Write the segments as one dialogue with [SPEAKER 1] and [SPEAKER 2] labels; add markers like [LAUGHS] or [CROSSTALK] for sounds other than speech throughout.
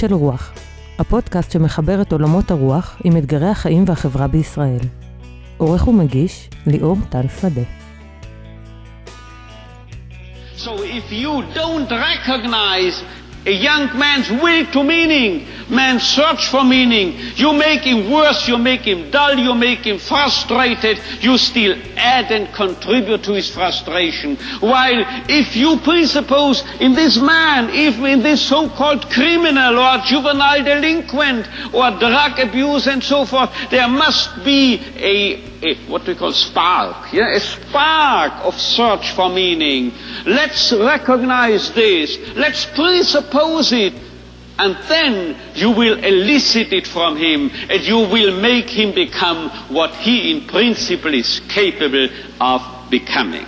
[SPEAKER 1] של רוח, הפודקאסט שמחבר את עולמות הרוח עם אתגרי החיים והחברה בישראל. עורך ומגיש, ליאור טל שדה.
[SPEAKER 2] So if you don't recognize a young man's will to meaning, man's search for meaning, you make him worse, you make him dull, you make him frustrated, you still add and contribute to his frustration. While if you presuppose in this man, even in this so-called criminal or juvenile delinquent or drug abuse and so forth, there must be a, a what we call spark, yeah, a spark of search for meaning. Let's recognize this. Let's presuppose it. And then you will elicit it from him and you will make him become what he in principle is capable of becoming.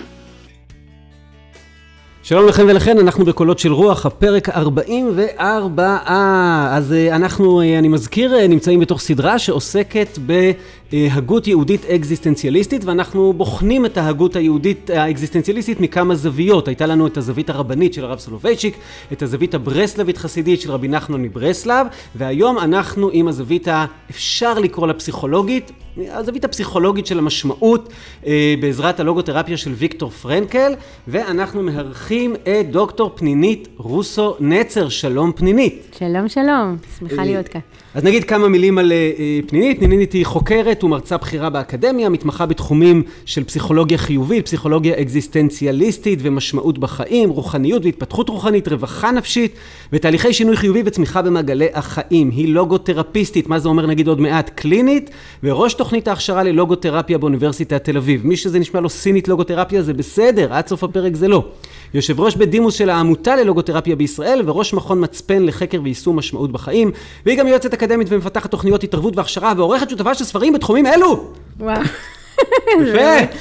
[SPEAKER 3] שלום לכם ולכן, אנחנו בקולות של רוח, הפרק 44. אז אה, אנחנו, אה, אני מזכיר, אה, נמצאים בתוך סדרה שעוסקת בהגות יהודית אקזיסטנציאליסטית, ואנחנו בוחנים את ההגות היהודית האקזיסטנציאליסטית מכמה זוויות. הייתה לנו את הזווית הרבנית של הרב סולובייצ'יק, את הזווית הברסלבית חסידית של רבי נחמן מברסלב, והיום אנחנו עם הזווית האפשר לקרוא לה פסיכולוגית, הזווית הפסיכולוגית של המשמעות אה, בעזרת הלוגותרפיה של ויקטור פרנקל, ואנחנו מארחים את דוקטור פנינית רוסו נצר. שלום פנינית.
[SPEAKER 4] שלום שלום, שמחה
[SPEAKER 3] אה,
[SPEAKER 4] להיות כאן.
[SPEAKER 3] אז נגיד כמה מילים על אה, פנינית. פנינית היא חוקרת ומרצה בכירה באקדמיה, מתמחה בתחומים של פסיכולוגיה חיובית, פסיכולוגיה אקזיסטנציאליסטית ומשמעות בחיים, רוחניות והתפתחות רוחנית, רווחה נפשית ותהליכי שינוי חיובי וצמיחה במעגלי החיים. היא לוגותרפיסטית, מה זה אומר נגיד עוד מעט? קלינית, וראש תוכנית ההכשרה ללוגותרפיה באוניברסיטת תל אביב. מי שזה נשמע לו סינית לוגותרפיה זה בסדר, עד סוף הפרק זה לא. יושב ראש בדימוס של העמותה ללוגותרפיה בישראל וראש מכון מצפן לחקר ויישום משמעות בחיים והיא גם יועצת אקדמית ומפתחת תוכניות התערבות והכשרה ועורכת שותפה של ספרים בתחומים אלו.
[SPEAKER 4] וואו.
[SPEAKER 3] יפה. [LAUGHS]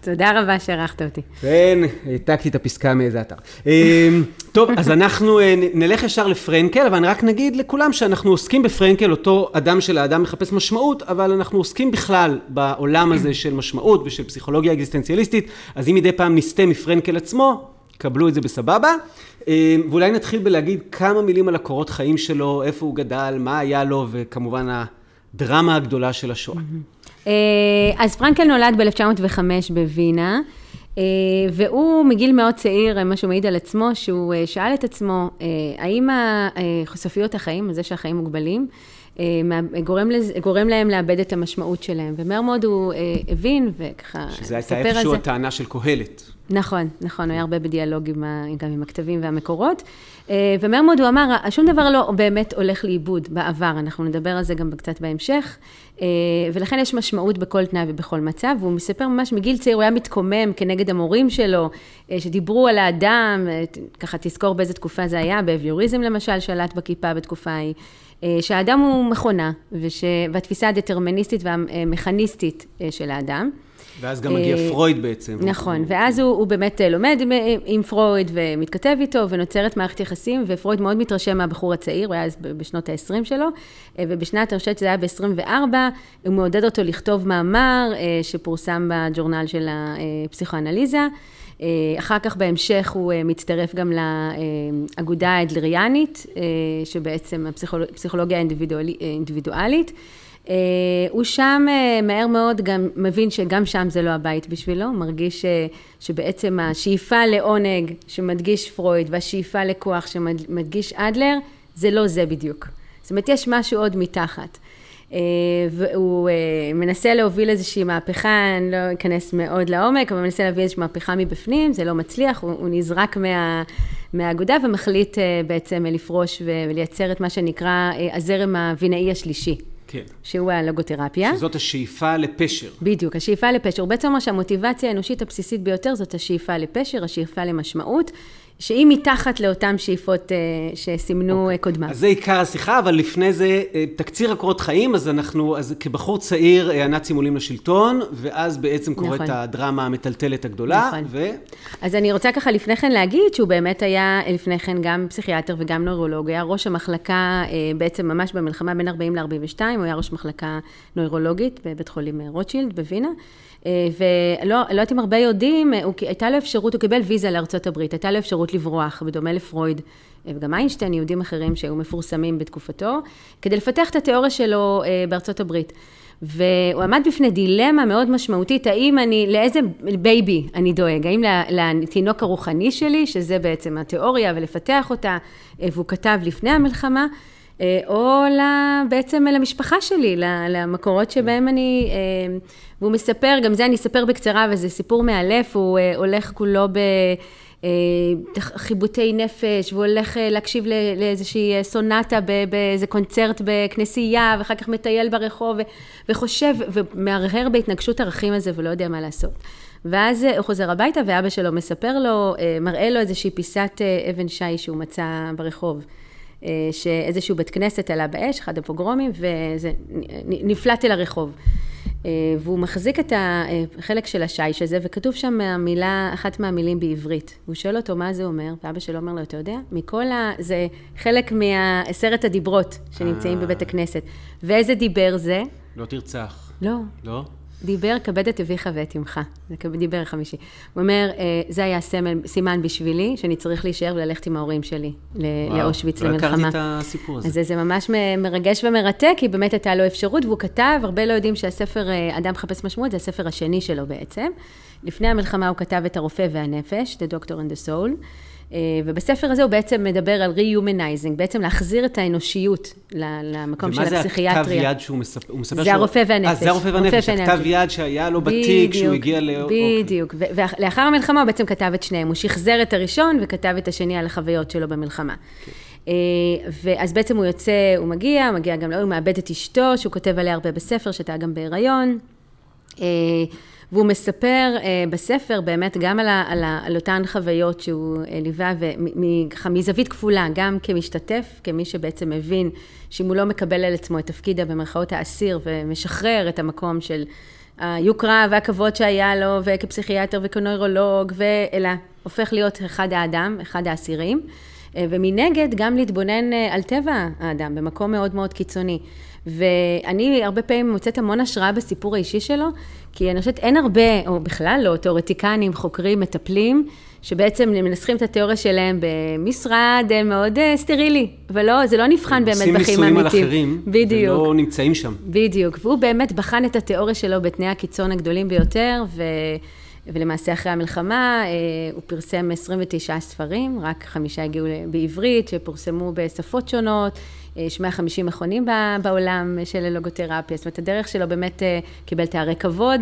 [SPEAKER 4] תודה רבה שהערכת אותי.
[SPEAKER 3] כן, העתקתי את הפסקה מאיזה אתר. אמ, טוב, אז אנחנו אה, נלך ישר לפרנקל, אבל אני רק נגיד לכולם שאנחנו עוסקים בפרנקל, אותו אדם של האדם מחפש משמעות, אבל אנחנו עוסקים בכלל בעולם הזה של משמעות ושל פסיכולוגיה אקזיסטנציאליסטית, אז אם מדי פעם נסטה מפרנקל עצמו, קבלו את זה בסבבה. אמ, ואולי נתחיל בלהגיד כמה מילים על הקורות חיים שלו, איפה הוא גדל, מה היה לו, וכמובן הדרמה הגדולה של השואה.
[SPEAKER 4] אה, אז פרנקל נולד ב-1905 בווינה, אה, והוא מגיל מאוד צעיר, מה שהוא מעיד על עצמו, שהוא אה, שאל את עצמו, אה, האם חושפיות החיים, זה שהחיים מוגבלים, אה, גורם, לז- גורם להם לאבד את המשמעות שלהם. ומהר מאוד הוא אה, הבין, וככה
[SPEAKER 3] שזה הייתה איפשהו. הטענה של קהלת.
[SPEAKER 4] נכון, נכון, הוא היה הרבה בדיאלוג עם ה, גם עם הכתבים והמקורות. אה, ומהר מאוד הוא אמר, שום דבר לא באמת הולך לאיבוד בעבר, אנחנו נדבר על זה גם קצת בהמשך, אה, ולכן יש משמעות בכל תנאי ובכל מצב, והוא מספר ממש מגיל צעיר, הוא היה מתקומם כנגד המורים שלו, אה, שדיברו על האדם, אה, ככה תזכור באיזה תקופה זה היה, באביוריזם למשל, שלט בכיפה בתקופה ההיא. אה, שהאדם הוא מכונה, וש... והתפיסה הדטרמיניסטית והמכניסטית אה, של האדם.
[SPEAKER 3] ואז גם מגיע
[SPEAKER 4] אה,
[SPEAKER 3] פרויד בעצם.
[SPEAKER 4] נכון, ואז הוא, הוא באמת לומד עם, עם פרויד ומתכתב איתו ונוצרת מערכת יחסים, ופרויד מאוד מתרשם מהבחור הצעיר, הוא היה אז בשנות ה-20 שלו, ובשנת, אני חושבת שזה היה ב-24, הוא מעודד אותו לכתוב מאמר שפורסם בג'ורנל של הפסיכואנליזה. אה, אחר כך בהמשך הוא אה, מצטרף גם לאגודה האדלריאנית, אה, שבעצם הפסיכולוגיה האינדיבידואלי- האינדיבידואלית. הוא שם מהר מאוד גם מבין שגם שם זה לא הבית בשבילו, מרגיש שבעצם השאיפה לעונג שמדגיש פרויד והשאיפה לכוח שמדגיש אדלר, זה לא זה בדיוק. זאת אומרת, יש משהו עוד מתחת. אה, והוא אה, מנסה להוביל איזושהי מהפכה, אני לא אכנס מאוד לעומק, אבל מנסה להביא איזושהי מהפכה מבפנים, זה לא מצליח, הוא, הוא נזרק מה, מהאגודה ומחליט אה, בעצם לפרוש ולייצר את מה שנקרא הזרם הווינאי השלישי.
[SPEAKER 3] כן.
[SPEAKER 4] שהוא הלוגותרפיה.
[SPEAKER 3] שזאת השאיפה לפשר.
[SPEAKER 4] בדיוק, השאיפה לפשר. הוא בעצם אומר שהמוטיבציה האנושית הבסיסית ביותר זאת השאיפה לפשר, השאיפה למשמעות, שהיא מתחת לאותן שאיפות אה, שסימנו okay. קודמיו.
[SPEAKER 3] אז זה עיקר השיחה, אבל לפני זה, אה, תקציר הקורות חיים, אז אנחנו, אז כבחור צעיר, אה, הנאצים עולים לשלטון, ואז בעצם קורית
[SPEAKER 4] נכון.
[SPEAKER 3] הדרמה המטלטלת הגדולה,
[SPEAKER 4] נכון.
[SPEAKER 3] ו...
[SPEAKER 4] אז אני רוצה ככה לפני כן להגיד שהוא באמת היה לפני כן גם פסיכיאטר וגם נוירולוג, היה ראש המחלקה אה, בעצם ממש במלחמה בין 40 ל-42, הוא היה ראש מחלקה נוירולוגית בבית חולים אה, רוטשילד בווינה. אה, ולא לא יודעת אם הרבה יודעים, אה, הוא, הייתה לו אפשרות, הוא קיבל ויזה לארצות הברית, הייתה לו אפשרות לברוח, בדומה לפרויד, וגם איינשטיין, יהודים אחרים שהיו מפורסמים בתקופתו, כדי לפתח את התיאוריה שלו בארצות הברית. והוא עמד בפני דילמה מאוד משמעותית, האם אני, לאיזה בייבי אני דואג, האם לתינוק הרוחני שלי, שזה בעצם התיאוריה, ולפתח אותה, והוא כתב לפני המלחמה, או בעצם למשפחה שלי, למקורות שבהם אני, והוא מספר, גם זה אני אספר בקצרה, וזה סיפור מאלף, הוא הולך כולו ב... חיבוטי נפש, והוא הולך להקשיב לאיזושהי סונטה באיזה קונצרט בכנסייה, ואחר כך מטייל ברחוב, וחושב, ומהרהר בהתנגשות ערכים הזה, ולא יודע מה לעשות. ואז הוא חוזר הביתה, ואבא שלו מספר לו, מראה לו איזושהי פיסת אבן שי שהוא מצא ברחוב. שאיזשהו בית כנסת עלה באש, אחד הפוגרומים, וזה נפלט אל הרחוב. והוא מחזיק את החלק של השיש הזה, וכתוב שם המילה, אחת מהמילים בעברית. הוא שואל אותו מה זה אומר, ואבא שלו אומר לו, אתה יודע, מכל ה... זה חלק מעשרת הדיברות שנמצאים בבית הכנסת. ואיזה דיבר זה?
[SPEAKER 3] לא תרצח.
[SPEAKER 4] לא.
[SPEAKER 3] לא?
[SPEAKER 4] דיבר כבד את אביך ואת אמך, זה דיבר חמישי. הוא אומר, זה היה סמל, סימן בשבילי, שאני צריך להישאר וללכת עם ההורים שלי לאושוויץ, למלחמה.
[SPEAKER 3] לא הכרתי את הסיפור הזה.
[SPEAKER 4] אז זה ממש מרגש ומרתק, כי באמת הייתה לו אפשרות, והוא כתב, הרבה לא יודעים שהספר אדם מחפש משמעות, זה הספר השני שלו בעצם. לפני המלחמה הוא כתב את הרופא והנפש, The Doctor and the Soul. ובספר הזה הוא בעצם מדבר על re-humanizing, בעצם להחזיר את האנושיות למקום של הפסיכיאטריה.
[SPEAKER 3] ומה זה הכתב יד שהוא מספר? הוא מספר
[SPEAKER 4] זה הרופא והנפש.
[SPEAKER 3] אה, זה הרופא והנפש, הכתב יד שהיה לו בתיק כשהוא הגיע ל...
[SPEAKER 4] בדיוק, ולאחר המלחמה הוא בעצם כתב את שניהם, הוא שחזר את הראשון וכתב את השני על החוויות שלו במלחמה. ואז בעצם הוא יוצא, הוא מגיע, מגיע גם, הוא מאבד את אשתו, שהוא כותב עליה הרבה בספר, שהייתה גם בהיריון. והוא מספר uh, בספר באמת גם על, ה, על, ה, על אותן חוויות שהוא uh, ליווה, ומזווית כפולה, גם כמשתתף, כמי שבעצם מבין שאם הוא לא מקבל על עצמו את תפקידה במרכאות האסיר ומשחרר את המקום של היוקרה והכבוד שהיה לו, וכפסיכיאטר וכנוירולוג, אלא הופך להיות אחד האדם, אחד האסירים. ומנגד גם להתבונן על טבע האדם במקום מאוד מאוד קיצוני. ואני הרבה פעמים מוצאת המון השראה בסיפור האישי שלו, כי אני חושבת אין הרבה, או בכלל לא, תיאורטיקנים, חוקרים, מטפלים, שבעצם מנסחים את התיאוריה שלהם במשרד מאוד סטרילי, ולא, זה לא נבחן באמת בחיים האמיתיים.
[SPEAKER 3] עושים ניסויים על אחרים, בדיוק. ולא נמצאים שם.
[SPEAKER 4] בדיוק, והוא באמת בחן את התיאוריה שלו בתנאי הקיצון הגדולים ביותר, ו... ולמעשה אחרי המלחמה הוא פרסם 29 ספרים, רק חמישה הגיעו בעברית, שפורסמו בשפות שונות, יש 150 מכונים בעולם של לוגותרפיה, זאת אומרת, הדרך שלו באמת קיבל תארי כבוד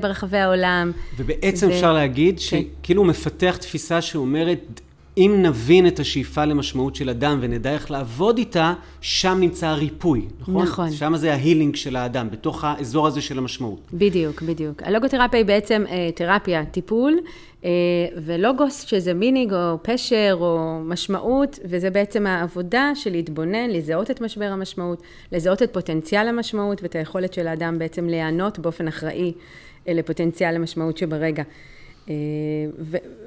[SPEAKER 4] ברחבי העולם.
[SPEAKER 3] ובעצם ו... אפשר להגיד שכאילו הוא מפתח תפיסה שאומרת, אם נבין את השאיפה למשמעות של אדם ונדע איך לעבוד איתה, שם נמצא הריפוי, נכון?
[SPEAKER 4] נכון.
[SPEAKER 3] שם זה ה healing של האדם, בתוך האזור הזה של המשמעות.
[SPEAKER 4] בדיוק, בדיוק. הלוגותרפיה היא בעצם אה, תרפיה, טיפול, אה, ולוגוס שזה meaning או פשר או משמעות, וזה בעצם העבודה של להתבונן, לזהות את משבר המשמעות, לזהות את פוטנציאל המשמעות ואת היכולת של האדם בעצם להיענות באופן אחראי לפוטנציאל המשמעות שברגע.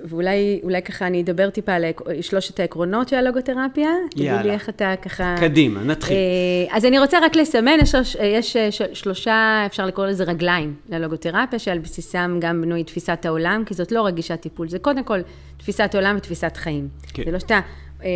[SPEAKER 4] ואולי ככה אני אדבר טיפה על שלושת העקרונות של הלוגותרפיה.
[SPEAKER 3] יאללה.
[SPEAKER 4] תגיד לי איך אתה ככה...
[SPEAKER 3] קדימה, נתחיל.
[SPEAKER 4] אז אני רוצה רק לסמן, יש, יש שלושה, אפשר לקרוא לזה רגליים ללוגותרפיה, שעל בסיסם גם בנוי תפיסת העולם, כי זאת לא רק גישת טיפול, זה קודם כל תפיסת עולם ותפיסת חיים. כן. זה לא שאתה...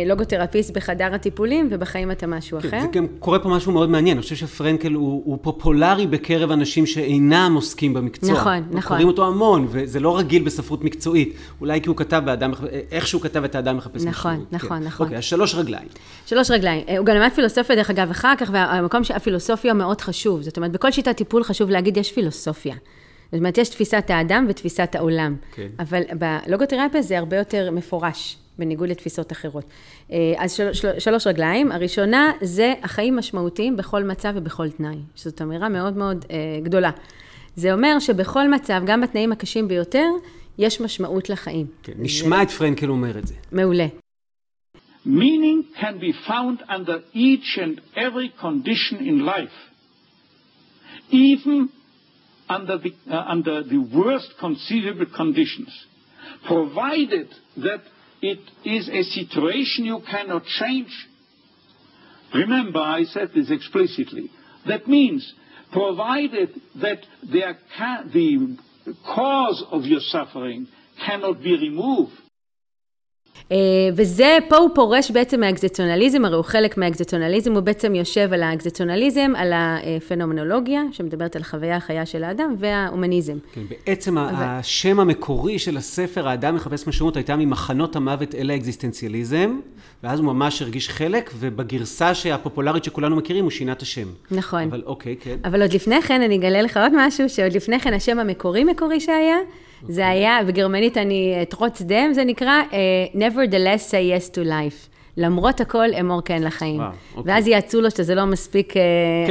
[SPEAKER 4] לוגותרפיסט בחדר הטיפולים, ובחיים אתה משהו
[SPEAKER 3] כן,
[SPEAKER 4] אחר.
[SPEAKER 3] זה גם קורה פה משהו מאוד מעניין. אני חושב שפרנקל הוא, הוא פופולרי בקרב אנשים שאינם עוסקים במקצוע.
[SPEAKER 4] נכון, נכון.
[SPEAKER 3] קוראים אותו המון, וזה לא רגיל בספרות מקצועית. אולי כי הוא כתב באדם, איך שהוא כתב את האדם מחפש
[SPEAKER 4] נכון,
[SPEAKER 3] משמעות.
[SPEAKER 4] נכון,
[SPEAKER 3] כן.
[SPEAKER 4] נכון.
[SPEAKER 3] אוקיי, אז שלוש רגליים.
[SPEAKER 4] שלוש רגליים. הוא גם למד פילוסופיה, דרך אגב, אחר כך, והמקום שהפילוסופיה מאוד חשוב. זאת אומרת, בכל שיטת טיפול חשוב להגיד, יש פילוסופיה. זאת אומרת, יש תפיסת האדם ותפיסת העולם.
[SPEAKER 3] כן.
[SPEAKER 4] אבל בלוגותרפיה זה הרבה יותר מפורש. בניגוד לתפיסות אחרות. אז של, של, שלוש רגליים. הראשונה זה החיים משמעותיים בכל מצב ובכל תנאי, שזאת אמירה מאוד מאוד אה, גדולה. זה אומר שבכל מצב, גם בתנאים הקשים ביותר, יש משמעות לחיים.
[SPEAKER 3] כן, נשמע זה... את פרנקל אומר את זה.
[SPEAKER 4] מעולה.
[SPEAKER 2] Meaning can be found under each and every condition in life. Even under the, uh, under the worst conceivable conditions. Provided that it is a situation you cannot change. Remember, I said this explicitly. That means, provided that the cause of your suffering cannot be removed.
[SPEAKER 4] אה, וזה, פה הוא פורש בעצם מהאקזיציונליזם, הרי הוא חלק מהאקזיציונליזם, הוא בעצם יושב על האקזיציונליזם, על הפנומנולוגיה, שמדברת על חוויה החיה של האדם, וההומניזם.
[SPEAKER 3] כן, בעצם אבל... השם המקורי של הספר, האדם מחפש משמעות, הייתה ממחנות המוות אל האקזיסטנציאליזם, ואז הוא ממש הרגיש חלק, ובגרסה הפופולרית שכולנו מכירים, הוא שינה את השם.
[SPEAKER 4] נכון.
[SPEAKER 3] אבל אוקיי, כן.
[SPEAKER 4] אבל עוד לפני כן, אני אגלה לך עוד משהו, שעוד לפני כן השם המקורי-מקורי שהיה, זה היה, בגרמנית אני, טרוץ דם, זה נקרא uh, nevertheless say yes to life. למרות הכל, אמור כן לחיים. וואו, אוקיי. ואז יעצו לו שזה לא מספיק uh,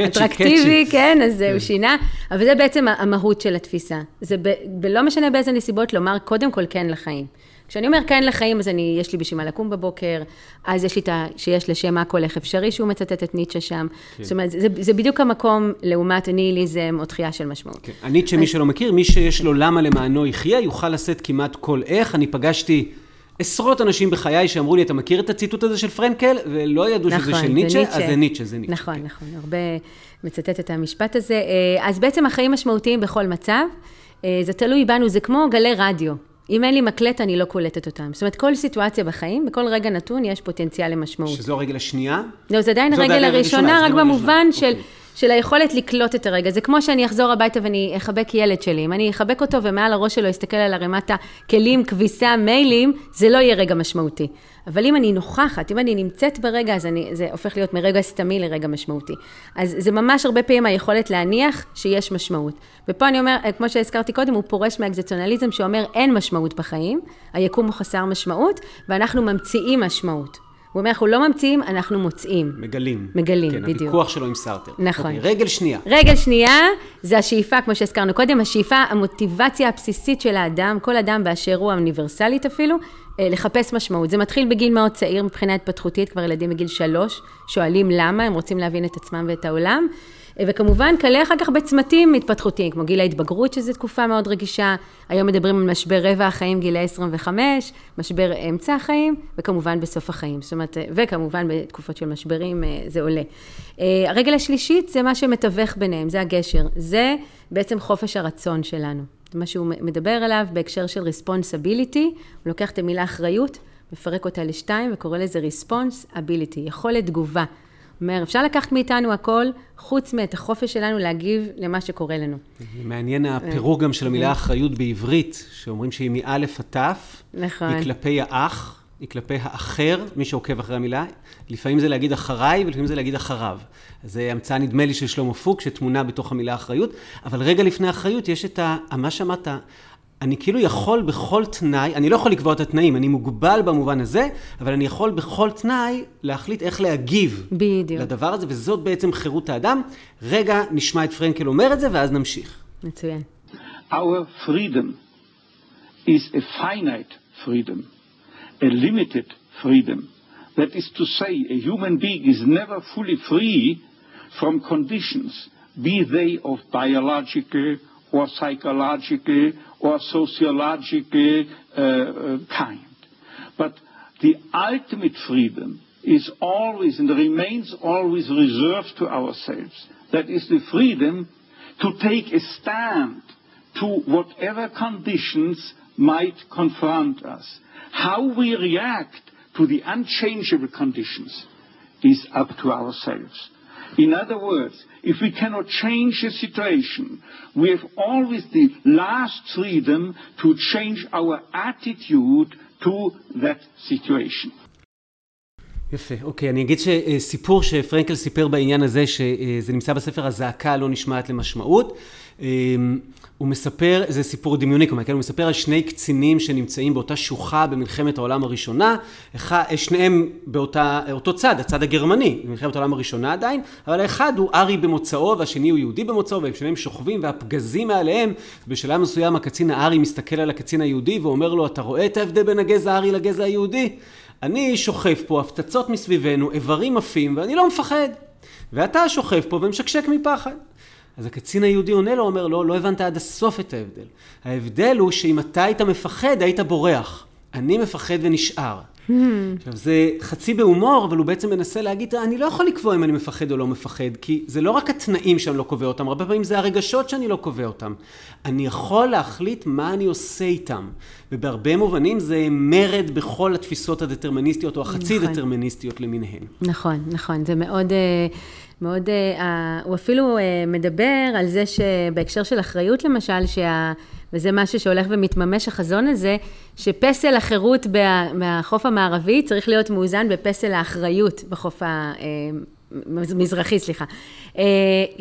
[SPEAKER 4] אטרקטיבי, כן, אז כן. הוא שינה. אבל זה בעצם המהות של התפיסה. זה ב, בלא משנה באיזה נסיבות, לומר קודם כל כן לחיים. כשאני אומר כן לחיים, אז אני, יש לי בשביל מה לקום בבוקר, אז יש לי את ה... שיש לשם הכל איך אפשרי, שהוא מצטט את ניטשה שם. כן. זאת אומרת, זה, זה בדיוק המקום לעומת הניהיליזם או תחייה של משמעות. כן.
[SPEAKER 3] הניטשה, אז... מי שלא מכיר, מי שיש לו למה למענו יחיה, יוכל לשאת כמעט כל איך. אני פגשתי... עשרות אנשים בחיי שאמרו לי, אתה מכיר את הציטוט הזה של פרנקל? ולא ידעו נכון, שזה של ניטשה, ניטשה, אז זה ניטשה, זה ניטשה.
[SPEAKER 4] נכון, כן. נכון, הרבה מצטט את המשפט הזה. אה, אז בעצם החיים משמעותיים בכל מצב. אה, זה תלוי בנו, זה כמו גלי רדיו. אם אין לי מקלט, אני לא קולטת אותם. זאת אומרת, כל סיטואציה בחיים, בכל רגע נתון יש פוטנציאל למשמעות.
[SPEAKER 3] שזו הרגל השנייה?
[SPEAKER 4] לא, זה עדיין הרגל הראשונה, רק במובן של... של היכולת לקלוט את הרגע. זה כמו שאני אחזור הביתה ואני אחבק ילד שלי. אם אני אחבק אותו ומעל הראש שלו אסתכל על ערימת הכלים, כביסה, מיילים, זה לא יהיה רגע משמעותי. אבל אם אני נוכחת, אם אני נמצאת ברגע, אז אני, זה הופך להיות מרגע סתמי לרגע משמעותי. אז זה ממש הרבה פעמים היכולת להניח שיש משמעות. ופה אני אומר, כמו שהזכרתי קודם, הוא פורש מהאקזיציונליזם שאומר אין משמעות בחיים, היקום הוא חסר משמעות, ואנחנו ממציאים משמעות. הוא אומר, אנחנו לא ממציאים, אנחנו מוצאים.
[SPEAKER 3] מגלים.
[SPEAKER 4] מגלים, כן, בדיוק.
[SPEAKER 3] כן, הוויכוח שלו עם סארטר.
[SPEAKER 4] נכון.
[SPEAKER 3] אוקיי, רגל שנייה.
[SPEAKER 4] רגל שנייה, זה השאיפה, כמו שהזכרנו קודם, השאיפה, המוטיבציה הבסיסית של האדם, כל אדם באשר הוא, האוניברסלית אפילו, אה, לחפש משמעות. זה מתחיל בגיל מאוד צעיר מבחינה התפתחותית, כבר ילדים בגיל שלוש, שואלים למה, הם רוצים להבין את עצמם ואת העולם. אה, וכמובן, כלה אחר כך בצמתים התפתחותיים, כמו גיל ההתבגרות, שזו תקופה מאוד רגישה. היום מדברים על משבר רבע החיים, גילי 25, משבר אמצע החיים, וכמובן בסוף החיים. זאת אומרת, אה, וכמובן בתקופות של משברים אה, זה עולה. הרגל השלישית זה מה שמתווך ביניהם, זה הגשר. זה בעצם חופש הרצון שלנו. זה מה שהוא מדבר עליו בהקשר של responsibility, הוא לוקח את המילה אחריות, מפרק אותה לשתיים וקורא לזה responsibility, יכולת תגובה. אומר, אפשר לקחת מאיתנו הכל, חוץ מאת החופש שלנו להגיב למה שקורה לנו.
[SPEAKER 3] מעניין הפירוק גם של המילה אחריות בעברית, שאומרים שהיא מאלף עד תף.
[SPEAKER 4] נכון.
[SPEAKER 3] היא כלפי האח, היא כלפי האחר, מי שעוקב אחרי המילה. לפעמים זה להגיד אחריי, ולפעמים זה להגיד אחריו. זה המצאה, נדמה לי, של שלמה פוק, שטמונה בתוך המילה אחריות. אבל רגע לפני אחריות יש את ה... מה שאמרת, אני כאילו יכול בכל תנאי, אני לא יכול לקבוע את התנאים, אני מוגבל במובן הזה, אבל אני יכול בכל תנאי להחליט איך להגיב.
[SPEAKER 4] בדיוק.
[SPEAKER 3] לדבר הזה, וזאת בעצם חירות האדם. רגע, נשמע את פרנקל אומר את זה, ואז נמשיך.
[SPEAKER 4] מצוין.
[SPEAKER 2] Our freedom is a finite freedom, a limited freedom. That is to say, a human being is never fully free from conditions, be they of biological or psychological or sociological uh, uh, kind. But the ultimate freedom is always and remains always reserved to ourselves. That is the freedom to take a stand to whatever conditions might confront us. How we react to the unchangeable conditions is up to ourselves. In other words, if we cannot change the situation, we have always the last freedom to change our attitude to that situation.
[SPEAKER 3] יפה, אוקיי, אני אגיד שסיפור שפרנקל סיפר בעניין הזה, שזה נמצא בספר הזעקה לא נשמעת למשמעות. אמ, הוא מספר, זה סיפור דמיוני כלומר, כן? הוא מספר על שני קצינים שנמצאים באותה שוחה במלחמת העולם הראשונה, שניהם באותו צד, הצד הגרמני, במלחמת העולם הראשונה עדיין, אבל האחד הוא ארי במוצאו והשני הוא יהודי במוצאו, והם שניהם שוכבים והפגזים מעליהם, בשלב מסוים הקצין הארי מסתכל על הקצין היהודי ואומר לו, אתה רואה את ההבדל בין הגזע הארי לגזע היהודי? אני שוכב פה, הפצצות מסביבנו, איברים עפים, ואני לא מפחד. ואתה שוכב פה ומשקשק מפחד. אז הקצין היהודי עונה לו, אומר לו, לא הבנת עד הסוף את ההבדל. ההבדל הוא שאם אתה היית מפחד, היית בורח. אני מפחד ונשאר. עכשיו, זה חצי בהומור, אבל הוא בעצם מנסה להגיד, אני לא יכול לקבוע אם אני מפחד או לא מפחד, כי זה לא רק התנאים שאני לא קובע אותם, הרבה פעמים זה הרגשות שאני לא קובע אותם. אני יכול להחליט מה אני עושה איתם. ובהרבה מובנים זה מרד בכל התפיסות הדטרמיניסטיות, או החצי
[SPEAKER 4] נכון.
[SPEAKER 3] דטרמיניסטיות למיניהן.
[SPEAKER 4] נכון, נכון, זה מאוד, אה, מאוד, אה, הוא אפילו אה, מדבר על זה שבהקשר של אחריות למשל, שה, וזה משהו שהולך ומתממש החזון הזה, שפסל החירות בה- מהחוף המערבי צריך להיות מאוזן בפסל האחריות בחוף המזרחי, סליחה. אה,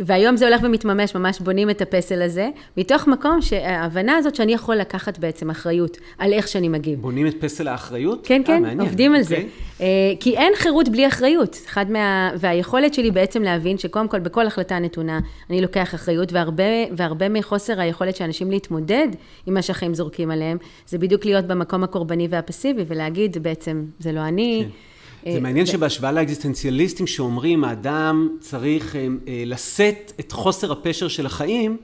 [SPEAKER 4] והיום זה הולך ומתממש, ממש בונים את הפסל הזה, מתוך מקום שההבנה הזאת שאני יכול לקחת בעצם אחריות על איך שאני מגיב.
[SPEAKER 3] בונים את פסל האחריות?
[SPEAKER 4] כן,
[SPEAKER 3] אה,
[SPEAKER 4] כן,
[SPEAKER 3] מעניין.
[SPEAKER 4] עובדים על זה.
[SPEAKER 3] אוקיי.
[SPEAKER 4] אה, כי אין חירות בלי אחריות. אחד מה... והיכולת שלי בעצם להבין שקודם כל בכל החלטה נתונה אני לוקח אחריות, והרבה, והרבה מחוסר היכולת של אנשים להתמודד עם מה שהחיים זורקים עליהם, זה בדיוק להיות במקום הקורבני והפסיבי, ולהגיד בעצם, זה לא אני.
[SPEAKER 3] זה
[SPEAKER 4] אה,
[SPEAKER 3] מעניין שבהשוואה לאקזיסטנציאליסטים שאומרים, האדם צריך אה, אה, לשאת את חוסר הפשר של החיים,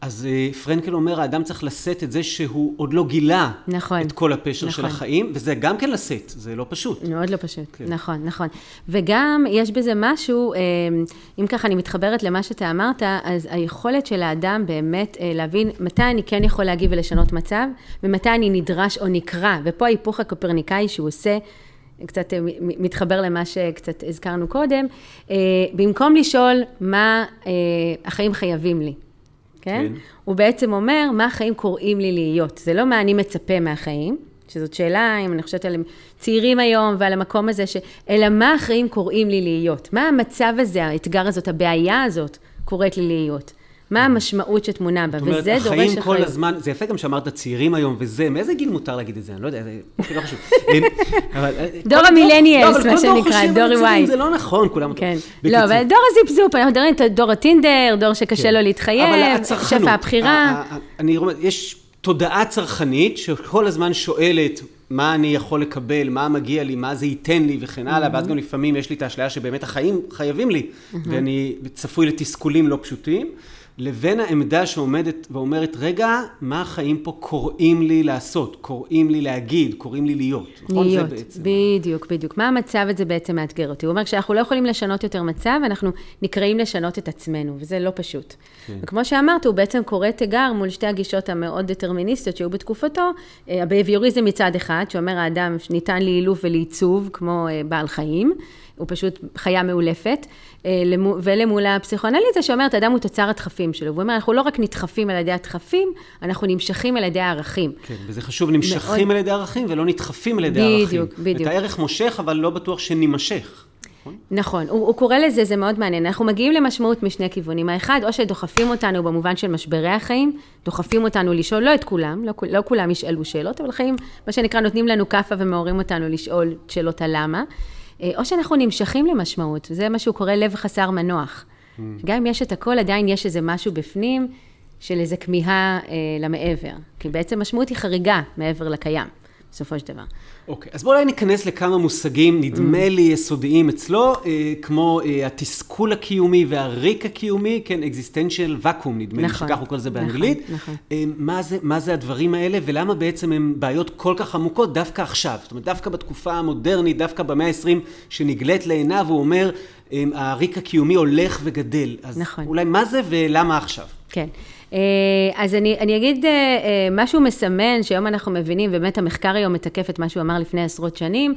[SPEAKER 3] אז פרנקל אומר, האדם צריך לשאת את זה שהוא עוד לא גילה
[SPEAKER 4] נכון,
[SPEAKER 3] את כל הפשר של
[SPEAKER 4] נכון.
[SPEAKER 3] החיים, וזה גם כן לשאת, זה לא פשוט.
[SPEAKER 4] מאוד לא פשוט,
[SPEAKER 3] כן.
[SPEAKER 4] נכון, נכון. וגם יש בזה משהו, אם ככה אני מתחברת למה שאתה אמרת, אז היכולת של האדם באמת להבין מתי אני כן יכול להגיב ולשנות מצב, ומתי אני נדרש או נקרא, ופה ההיפוך הקופרניקאי שהוא עושה, קצת אה, מתחבר למה שקצת הזכרנו קודם, אה, במקום לשאול מה אה, החיים חייבים לי. כן?
[SPEAKER 3] כן.
[SPEAKER 4] הוא בעצם אומר, מה החיים קוראים לי להיות. זה לא מה אני מצפה מהחיים, שזאת שאלה, אם אני חושבת על צעירים היום ועל המקום הזה, ש... אלא מה החיים קוראים לי להיות. מה המצב הזה, האתגר הזאת, הבעיה הזאת, קוראת לי להיות. מה המשמעות שטמונה בה,
[SPEAKER 3] זאת אומרת,
[SPEAKER 4] וזה דורש
[SPEAKER 3] החיים
[SPEAKER 4] אחריות.
[SPEAKER 3] כל הזמן, זה יפה גם שאמרת צעירים היום וזה, מאיזה גיל מותר להגיד את זה? אני לא יודע, זה אוקיי, לא חשוב. [LAUGHS] אבל, אה,
[SPEAKER 4] דור המילניאלס,
[SPEAKER 3] לא,
[SPEAKER 4] מה שנקרא, דור Y.
[SPEAKER 3] זה לא נכון, כולם...
[SPEAKER 4] כן. לא, אבל דור הזיפזופ, אנחנו מדברים על דור הטינדר, דור שקשה
[SPEAKER 3] כן.
[SPEAKER 4] לו להתחייב, שפע הבחירה.
[SPEAKER 3] אני אומר, יש תודעה צרכנית שכל הזמן שואלת מה אני יכול לקבל, מה מגיע לי, מה זה ייתן לי וכן הלאה, ואז גם לפעמים יש לי את האשליה שבאמת החיים חייבים לי, ואני צפוי לתסכולים לא פשוטים. לבין העמדה שעומדת ואומרת, רגע, מה החיים פה קוראים לי לעשות, קוראים לי להגיד, קוראים לי להיות. נכון?
[SPEAKER 4] להיות,
[SPEAKER 3] זה בעצם.
[SPEAKER 4] בדיוק, בדיוק. מה המצב הזה בעצם מאתגר אותי? הוא אומר, כשאנחנו לא יכולים לשנות יותר מצב, אנחנו נקראים לשנות את עצמנו, וזה לא פשוט.
[SPEAKER 3] כן.
[SPEAKER 4] וכמו שאמרת, הוא בעצם קורא תיגר מול שתי הגישות המאוד דטרמיניסטיות שהיו בתקופתו, אה, הביהביוריזם מצד אחד, שאומר האדם ניתן לאילוף ולעיצוב כמו אה, בעל חיים, הוא פשוט חיה מאולפת, אה, למו- ולמול הפסיכואנליזה שאומרת, האדם הוא תוצר הדחפים שלו. והוא אומר, אנחנו לא רק נדחפים על ידי הדחפים, אנחנו נמשכים על ידי הערכים.
[SPEAKER 3] כן, וזה חשוב, נמשכים
[SPEAKER 4] מאוד-
[SPEAKER 3] על ידי ערכים ולא נדחפים על ידי
[SPEAKER 4] בדיוק,
[SPEAKER 3] ערכים.
[SPEAKER 4] בדיוק.
[SPEAKER 3] את הערך מושך, אבל לא בטוח שנימשך.
[SPEAKER 4] נכון, הוא, הוא קורא לזה, זה מאוד מעניין. אנחנו מגיעים למשמעות משני כיוונים. האחד, או שדוחפים אותנו במובן של משברי החיים, דוחפים אותנו לשאול, לא את כולם, לא, לא כולם ישאלו שאלות, אבל חיים, מה שנקרא, נותנים לנו כאפה ומעוררים אותנו לשאול שאלות הלמה. אה, או שאנחנו נמשכים למשמעות, זה מה שהוא קורא לב חסר מנוח. גם אם יש את הכל, עדיין יש איזה משהו בפנים של איזה כמיהה אה, למעבר. כי בעצם משמעות היא חריגה מעבר לקיים, בסופו של דבר.
[SPEAKER 3] אוקיי, אז בואו אולי ניכנס לכמה מושגים, נדמה לי יסודיים אצלו, אה, כמו אה, התסכול הקיומי והריק הקיומי, כן, existential vacuum, נדמה לי
[SPEAKER 4] נכון,
[SPEAKER 3] שכך הוא קורא לזה
[SPEAKER 4] נכון,
[SPEAKER 3] באנגלית.
[SPEAKER 4] נכון.
[SPEAKER 3] אה, מה זה, מה זה הדברים האלה, ולמה בעצם הם בעיות כל כך עמוקות דווקא עכשיו? זאת אומרת, דווקא בתקופה המודרנית, דווקא במאה ה-20, שנגלית לעיניו, הוא אומר, אה, הריק הקיומי הולך וגדל. אז
[SPEAKER 4] נכון.
[SPEAKER 3] אולי מה זה ולמה עכשיו?
[SPEAKER 4] כן. אה, אז אני, אני אגיד אה, אה, משהו מסמן, שהיום אנחנו מבינים, ובאמת המחקר היום מתקף את מה שהוא אמר לפני עשרות שנים,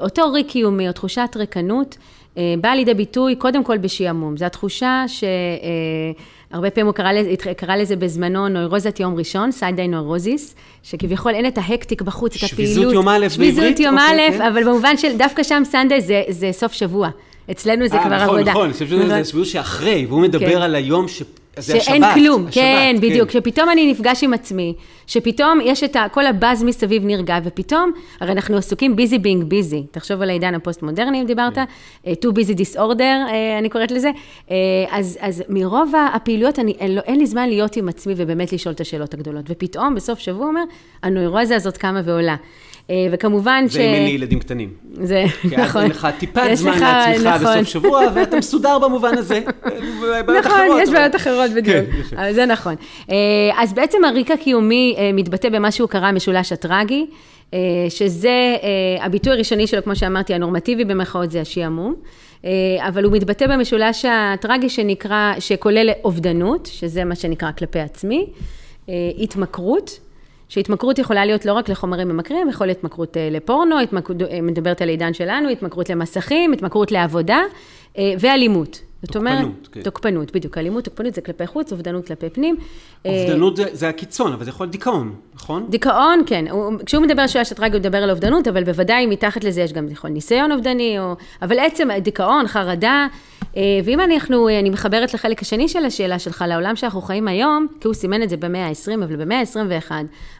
[SPEAKER 4] אותו ריק קיומי או תחושת ריקנות, אה, באה לידי ביטוי קודם כל בשעמום. זו התחושה שהרבה פעמים הוא קרא לזה, קרא לזה בזמנו נוירוזת יום ראשון, סיידי נוירוזיס, שכביכול אין את ההקטיק בחוץ, את הפעילות.
[SPEAKER 3] שביזות יום א' בעברית?
[SPEAKER 4] שביזות יום
[SPEAKER 3] אוקיי,
[SPEAKER 4] א',
[SPEAKER 3] כן.
[SPEAKER 4] אבל במובן של דווקא שם סנדיי זה, זה סוף שבוע. אצלנו זה
[SPEAKER 3] אה,
[SPEAKER 4] כבר
[SPEAKER 3] נכון,
[SPEAKER 4] עבודה.
[SPEAKER 3] נכון, אני חושב שזה
[SPEAKER 4] נכון.
[SPEAKER 3] שבוע שאחרי, והוא מדבר
[SPEAKER 4] כן.
[SPEAKER 3] על היום ש... זה
[SPEAKER 4] שאין
[SPEAKER 3] השבת,
[SPEAKER 4] כלום,
[SPEAKER 3] השבת,
[SPEAKER 4] כן, בדיוק, שפתאום אני נפגש עם עצמי, שפתאום יש את ה, כל הבאז מסביב נרגע, ופתאום, הרי אנחנו עסוקים busy being busy, תחשוב על העידן הפוסט-מודרני, אם דיברת,
[SPEAKER 3] כן.
[SPEAKER 4] אה, too busy disorder, אה, אני קוראת לזה, אה, אז, אז מרוב הפעילויות, אני, אין, לו- אין לי זמן להיות עם עצמי ובאמת לשאול את השאלות הגדולות, ופתאום, בסוף שבוע, אומר, הנוירוזה הזאת קמה ועולה. אה, וכמובן ש...
[SPEAKER 3] זה אם אין לי ילדים קטנים.
[SPEAKER 4] זה,
[SPEAKER 3] כי אז
[SPEAKER 4] נכון.
[SPEAKER 3] אין לך טיפת זמן לעצמך
[SPEAKER 4] נכון.
[SPEAKER 3] בסוף שבוע, ואתה מסודר במובן הזה. [LAUGHS]
[SPEAKER 4] נכון,
[SPEAKER 3] אחרות,
[SPEAKER 4] יש בעיות אחרות בדיוק,
[SPEAKER 3] כן.
[SPEAKER 4] אבל זה נכון. אה, אז בעצם הריק הקיומי אה, מתבטא במה שהוא קרא המשולש הטרגי, שזה הביטוי הראשוני שלו, כמו שאמרתי, הנורמטיבי במרכאות זה השעמום. אבל הוא מתבטא במשולש הטרגי שנקרא, שכולל אובדנות, שזה מה שנקרא כלפי עצמי, התמכרות, שהתמכרות יכולה להיות לא רק לחומרים ממכרים, יכול להיות התמכרות לפורנו, התמכרות, מדברת על העידן שלנו, התמכרות למסכים, התמכרות לעבודה ואלימות.
[SPEAKER 3] זאת אומרת, כן.
[SPEAKER 4] תוקפנות, בדיוק, אלימות, תוקפנות זה כלפי חוץ, אובדנות כלפי פנים.
[SPEAKER 3] אובדנות זה, זה הקיצון, אבל זה יכול להיות דיכאון, נכון?
[SPEAKER 4] דיכאון, כן. הוא, כשהוא מדבר על שואה שטרגי, הוא מדבר על אובדנות, אבל בוודאי מתחת לזה יש גם יכול ניסיון אובדני, או... אבל עצם דיכאון, חרדה, ואם אנחנו, אני מחברת לחלק השני של השאלה שלך, לעולם שאנחנו חיים היום, כי הוא סימן את זה במאה ה-20, אבל במאה ה-21,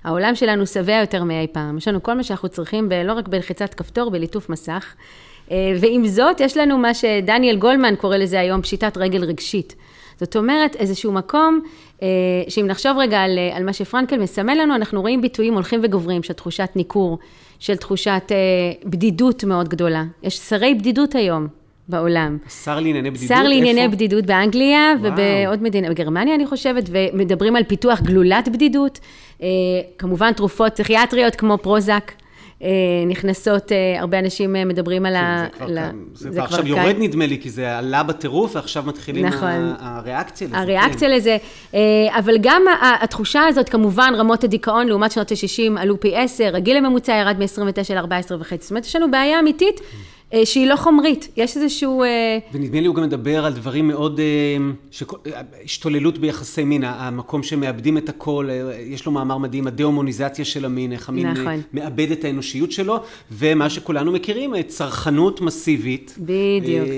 [SPEAKER 4] העולם שלנו שבע יותר מאי פעם. יש לנו כל מה שאנחנו צריכים, לא רק בלחיצת כפתור, בליטוף מסך. ועם זאת, יש לנו מה שדניאל גולמן קורא לזה היום פשיטת רגל רגשית. זאת אומרת, איזשהו מקום, שאם נחשוב רגע על, על מה שפרנקל מסמל לנו, אנחנו רואים ביטויים הולכים וגוברים של תחושת ניכור, של תחושת בדידות מאוד גדולה. יש שרי בדידות היום בעולם.
[SPEAKER 3] שר לענייני בדידות?
[SPEAKER 4] שר לענייני איפה? בדידות באנגליה, וואו. ובעוד מדינה, בגרמניה אני חושבת, ומדברים על פיתוח גלולת בדידות. כמובן תרופות פסיכיאטריות כמו פרוזק. נכנסות, הרבה אנשים מדברים על ה...
[SPEAKER 3] זה כבר, ל... זה זה כבר עכשיו יורד נדמה לי, כי זה עלה בטירוף, ועכשיו מתחילים
[SPEAKER 4] נכון.
[SPEAKER 3] הריאקציה לזה.
[SPEAKER 4] הריאקציה כן. לזה, אבל גם התחושה הזאת, כמובן, רמות הדיכאון לעומת שנות ה-60 עלו פי 10, הגיל הממוצע ירד מ-29 ל-14 וחצי, זאת אומרת, יש לנו בעיה אמיתית. שהיא לא חומרית, יש איזשהו...
[SPEAKER 3] ונדמה לי הוא גם מדבר על דברים מאוד, השתוללות ביחסי מין, המקום שמאבדים את הכל, יש לו מאמר מדהים, הדה-הומוניזציה של המין, איך המין נכון. מאבד את האנושיות שלו, ומה שכולנו מכירים, צרכנות מסיבית.
[SPEAKER 4] בדיוק.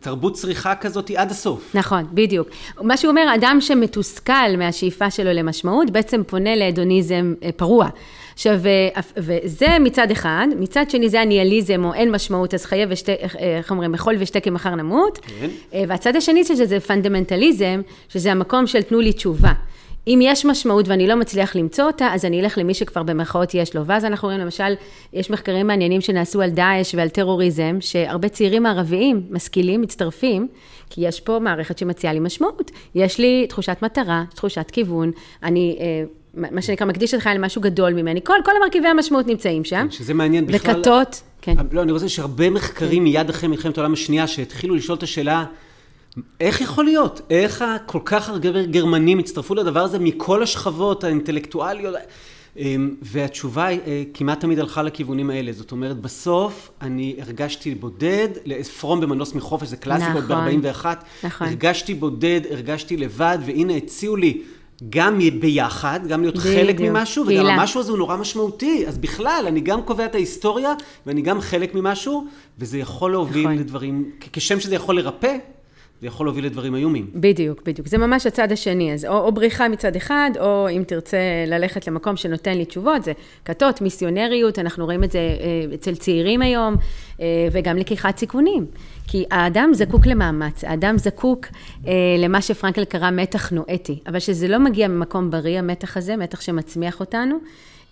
[SPEAKER 3] תרבות צריכה כזאת עד הסוף.
[SPEAKER 4] נכון, בדיוק. מה שהוא אומר, אדם שמתוסכל מהשאיפה שלו למשמעות, בעצם פונה להדוניזם פרוע. עכשיו, וזה מצד אחד, מצד שני זה הניאליזם, או אין משמעות, אז חיה ושתה, איך אומרים, אכול ושתה כי מחר נמות. כן. והצד השני שזה פונדמנטליזם, שזה המקום של תנו לי תשובה. אם יש משמעות ואני לא מצליח למצוא אותה, אז אני אלך למי שכבר במרכאות יש לו. ואז אנחנו רואים, למשל, יש מחקרים מעניינים שנעשו על דאעש ועל טרוריזם, שהרבה צעירים ערביים, משכילים, מצטרפים, כי יש פה מערכת שמציעה לי משמעות. יש לי תחושת מטרה, תחושת כיוון, אני... מה שנקרא, מקדיש את חייל למשהו גדול ממני. כל, כל המרכיבי המשמעות נמצאים שם.
[SPEAKER 3] שזה מעניין בכלל.
[SPEAKER 4] וכתות, כן.
[SPEAKER 3] לא, אני רוצה שהרבה מחקרים מיד אחרי מלחמת העולם השנייה, שהתחילו לשאול את השאלה, איך יכול להיות? איך כל כך הרבה גרמנים הצטרפו לדבר הזה מכל השכבות האינטלקטואליות? והתשובה כמעט תמיד הלכה לכיוונים האלה. זאת אומרת, בסוף אני הרגשתי בודד, פרום במנוס מחופש, זה קלאסיקות
[SPEAKER 4] נכון,
[SPEAKER 3] ב-41.
[SPEAKER 4] נכון.
[SPEAKER 3] הרגשתי בודד, הרגשתי לבד, והנה הציעו לי גם ביחד, גם להיות
[SPEAKER 4] בדיוק,
[SPEAKER 3] חלק ממשהו, וגם
[SPEAKER 4] קהילה.
[SPEAKER 3] המשהו הזה הוא נורא משמעותי. אז בכלל, אני גם קובע את ההיסטוריה, ואני גם חלק ממשהו, וזה יכול להוביל
[SPEAKER 4] נכון.
[SPEAKER 3] לדברים, כשם שזה יכול לרפא, זה יכול להוביל לדברים איומים.
[SPEAKER 4] בדיוק, בדיוק. זה ממש הצד השני. אז או, או בריחה מצד אחד, או אם תרצה ללכת למקום שנותן לי תשובות, זה כתות, מיסיונריות, אנחנו רואים את זה אה, אצל צעירים היום, אה, וגם לקיחת סיכונים. כי האדם זקוק למאמץ, האדם זקוק אה, למה שפרנקל קרא מתח נואטי, אבל שזה לא מגיע ממקום בריא, המתח הזה, מתח שמצמיח אותנו.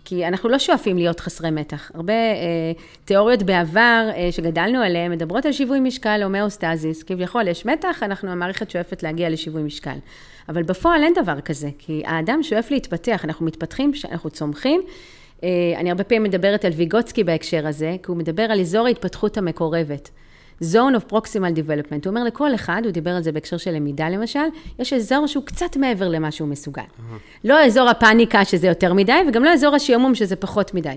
[SPEAKER 4] כי אנחנו לא שואפים להיות חסרי מתח. הרבה אה, תיאוריות בעבר אה, שגדלנו עליהן מדברות על שיווי משקל, הומאוסטזיס. כביכול יש מתח, אנחנו, המערכת שואפת להגיע לשיווי משקל. אבל בפועל אין דבר כזה, כי האדם שואף להתפתח, אנחנו מתפתחים, אנחנו צומחים. אה, אני הרבה פעמים מדברת על ויגוצקי בהקשר הזה, כי הוא מדבר על אזור ההתפתחות המקורבת. Zone of proximal development. הוא אומר לכל אחד, הוא דיבר על זה בהקשר של למידה למשל, יש אזור שהוא קצת מעבר למה שהוא מסוגל. לא אזור הפאניקה שזה יותר מדי, וגם לא אזור השעמום שזה פחות מדי.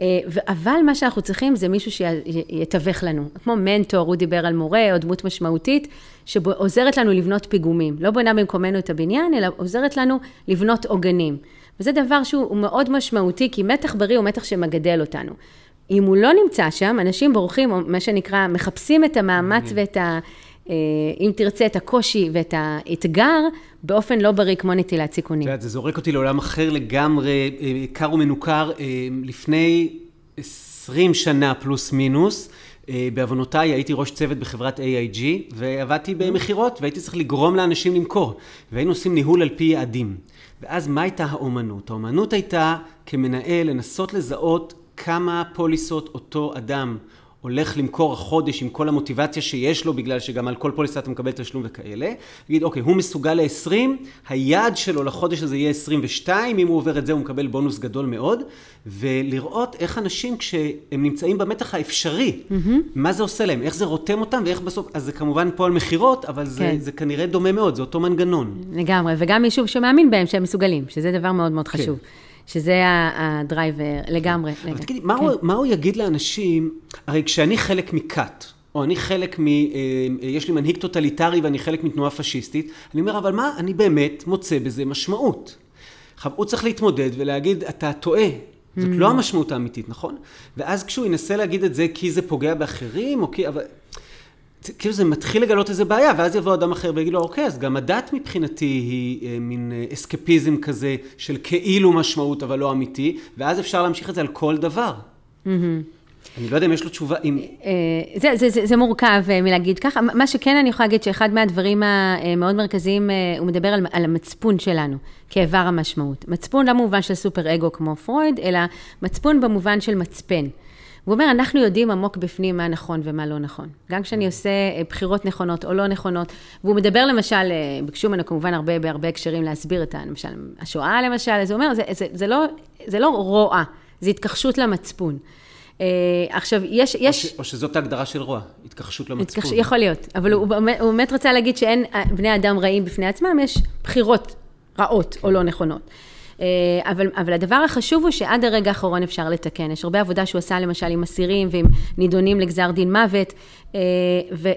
[SPEAKER 4] אה, אבל מה שאנחנו צריכים זה מישהו שיתווך לנו. כמו מנטור, הוא דיבר על מורה או דמות משמעותית, שעוזרת לנו לבנות פיגומים. לא בונה במקומנו את הבניין, אלא עוזרת לנו לבנות עוגנים. וזה דבר שהוא מאוד משמעותי, כי מתח בריא הוא מתח שמגדל אותנו. אם הוא לא נמצא שם, אנשים בורחים, או מה שנקרא, מחפשים את המאמץ ואת ה... אה, אם תרצה, את הקושי ואת האתגר, באופן לא בריא כמו נטילת סיכונים.
[SPEAKER 3] את יודעת, זה זורק אותי לעולם אחר לגמרי, אה, קר ומנוכר. אה, לפני 20 שנה פלוס מינוס, בעוונותיי הייתי ראש צוות בחברת AIG, ועבדתי במכירות, והייתי צריך לגרום לאנשים למכור. והיינו עושים ניהול על פי יעדים. ואז מה הייתה האומנות? האומנות הייתה כמנהל לנסות לזהות כמה פוליסות אותו אדם הולך למכור החודש עם כל המוטיבציה שיש לו, בגלל שגם על כל פוליסה אתה מקבל תשלום וכאלה. יגיד, אוקיי, הוא מסוגל ל-20, היעד שלו לחודש הזה יהיה 22, אם הוא עובר את זה הוא מקבל בונוס גדול מאוד, ולראות איך אנשים כשהם נמצאים במתח האפשרי, mm-hmm. מה זה עושה להם, איך זה רותם אותם ואיך בסוף, אז זה כמובן פה על מכירות, אבל זה, כן. זה כנראה דומה מאוד, זה אותו מנגנון.
[SPEAKER 4] לגמרי, וגם מישהו שמאמין בהם שהם מסוגלים, שזה דבר מאוד מאוד כן. חשוב. שזה ה driver לגמרי.
[SPEAKER 3] אבל תגידי, מה, כן. הוא, מה הוא יגיד לאנשים, הרי כשאני חלק מכת, או אני חלק מ... אה, יש לי מנהיג טוטליטרי ואני חלק מתנועה פשיסטית, אני אומר, אבל מה, אני באמת מוצא בזה משמעות. עכשיו, הוא צריך להתמודד ולהגיד, אתה טועה, זאת לא mm. המשמעות האמיתית, נכון? ואז כשהוא ינסה להגיד את זה כי זה פוגע באחרים, או כי... אבל... כאילו זה מתחיל לגלות איזה בעיה, ואז יבוא אדם אחר ויגיד לו, אוקיי, אז גם הדת מבחינתי היא אה, מין אה, אסקפיזם כזה של כאילו משמעות, אבל לא אמיתי, ואז אפשר להמשיך את זה על כל דבר. Mm-hmm. אני לא יודע אם יש לו תשובה, אם...
[SPEAKER 4] אה, זה, זה, זה, זה מורכב מלהגיד ככה. מה שכן אני יכולה להגיד, שאחד מהדברים המאוד מרכזיים, הוא מדבר על, על המצפון שלנו, כאיבר המשמעות. מצפון לא במובן של סופר אגו כמו פרויד, אלא מצפון במובן של מצפן. הוא אומר, אנחנו יודעים עמוק בפנים מה נכון ומה לא נכון. גם כשאני עושה בחירות נכונות או לא נכונות, והוא מדבר למשל, ביקשו ממנו כמובן הרבה, בהרבה הקשרים להסביר את, למשל, השואה למשל, אז הוא אומר, זה, זה, זה, לא, זה לא רוע, זה התכחשות למצפון.
[SPEAKER 3] Uh, עכשיו, יש... יש... או, ש, או שזאת ההגדרה של רוע, התכחשות למצפון. התכח...
[SPEAKER 4] יכול להיות, אבל הוא, הוא באמת רוצה להגיד שאין בני אדם רעים בפני עצמם, יש בחירות רעות. או לא נכונות. Uh, אבל, אבל הדבר החשוב הוא שעד הרגע האחרון אפשר לתקן. יש הרבה עבודה שהוא עשה למשל עם אסירים ועם נידונים לגזר דין מוות, uh,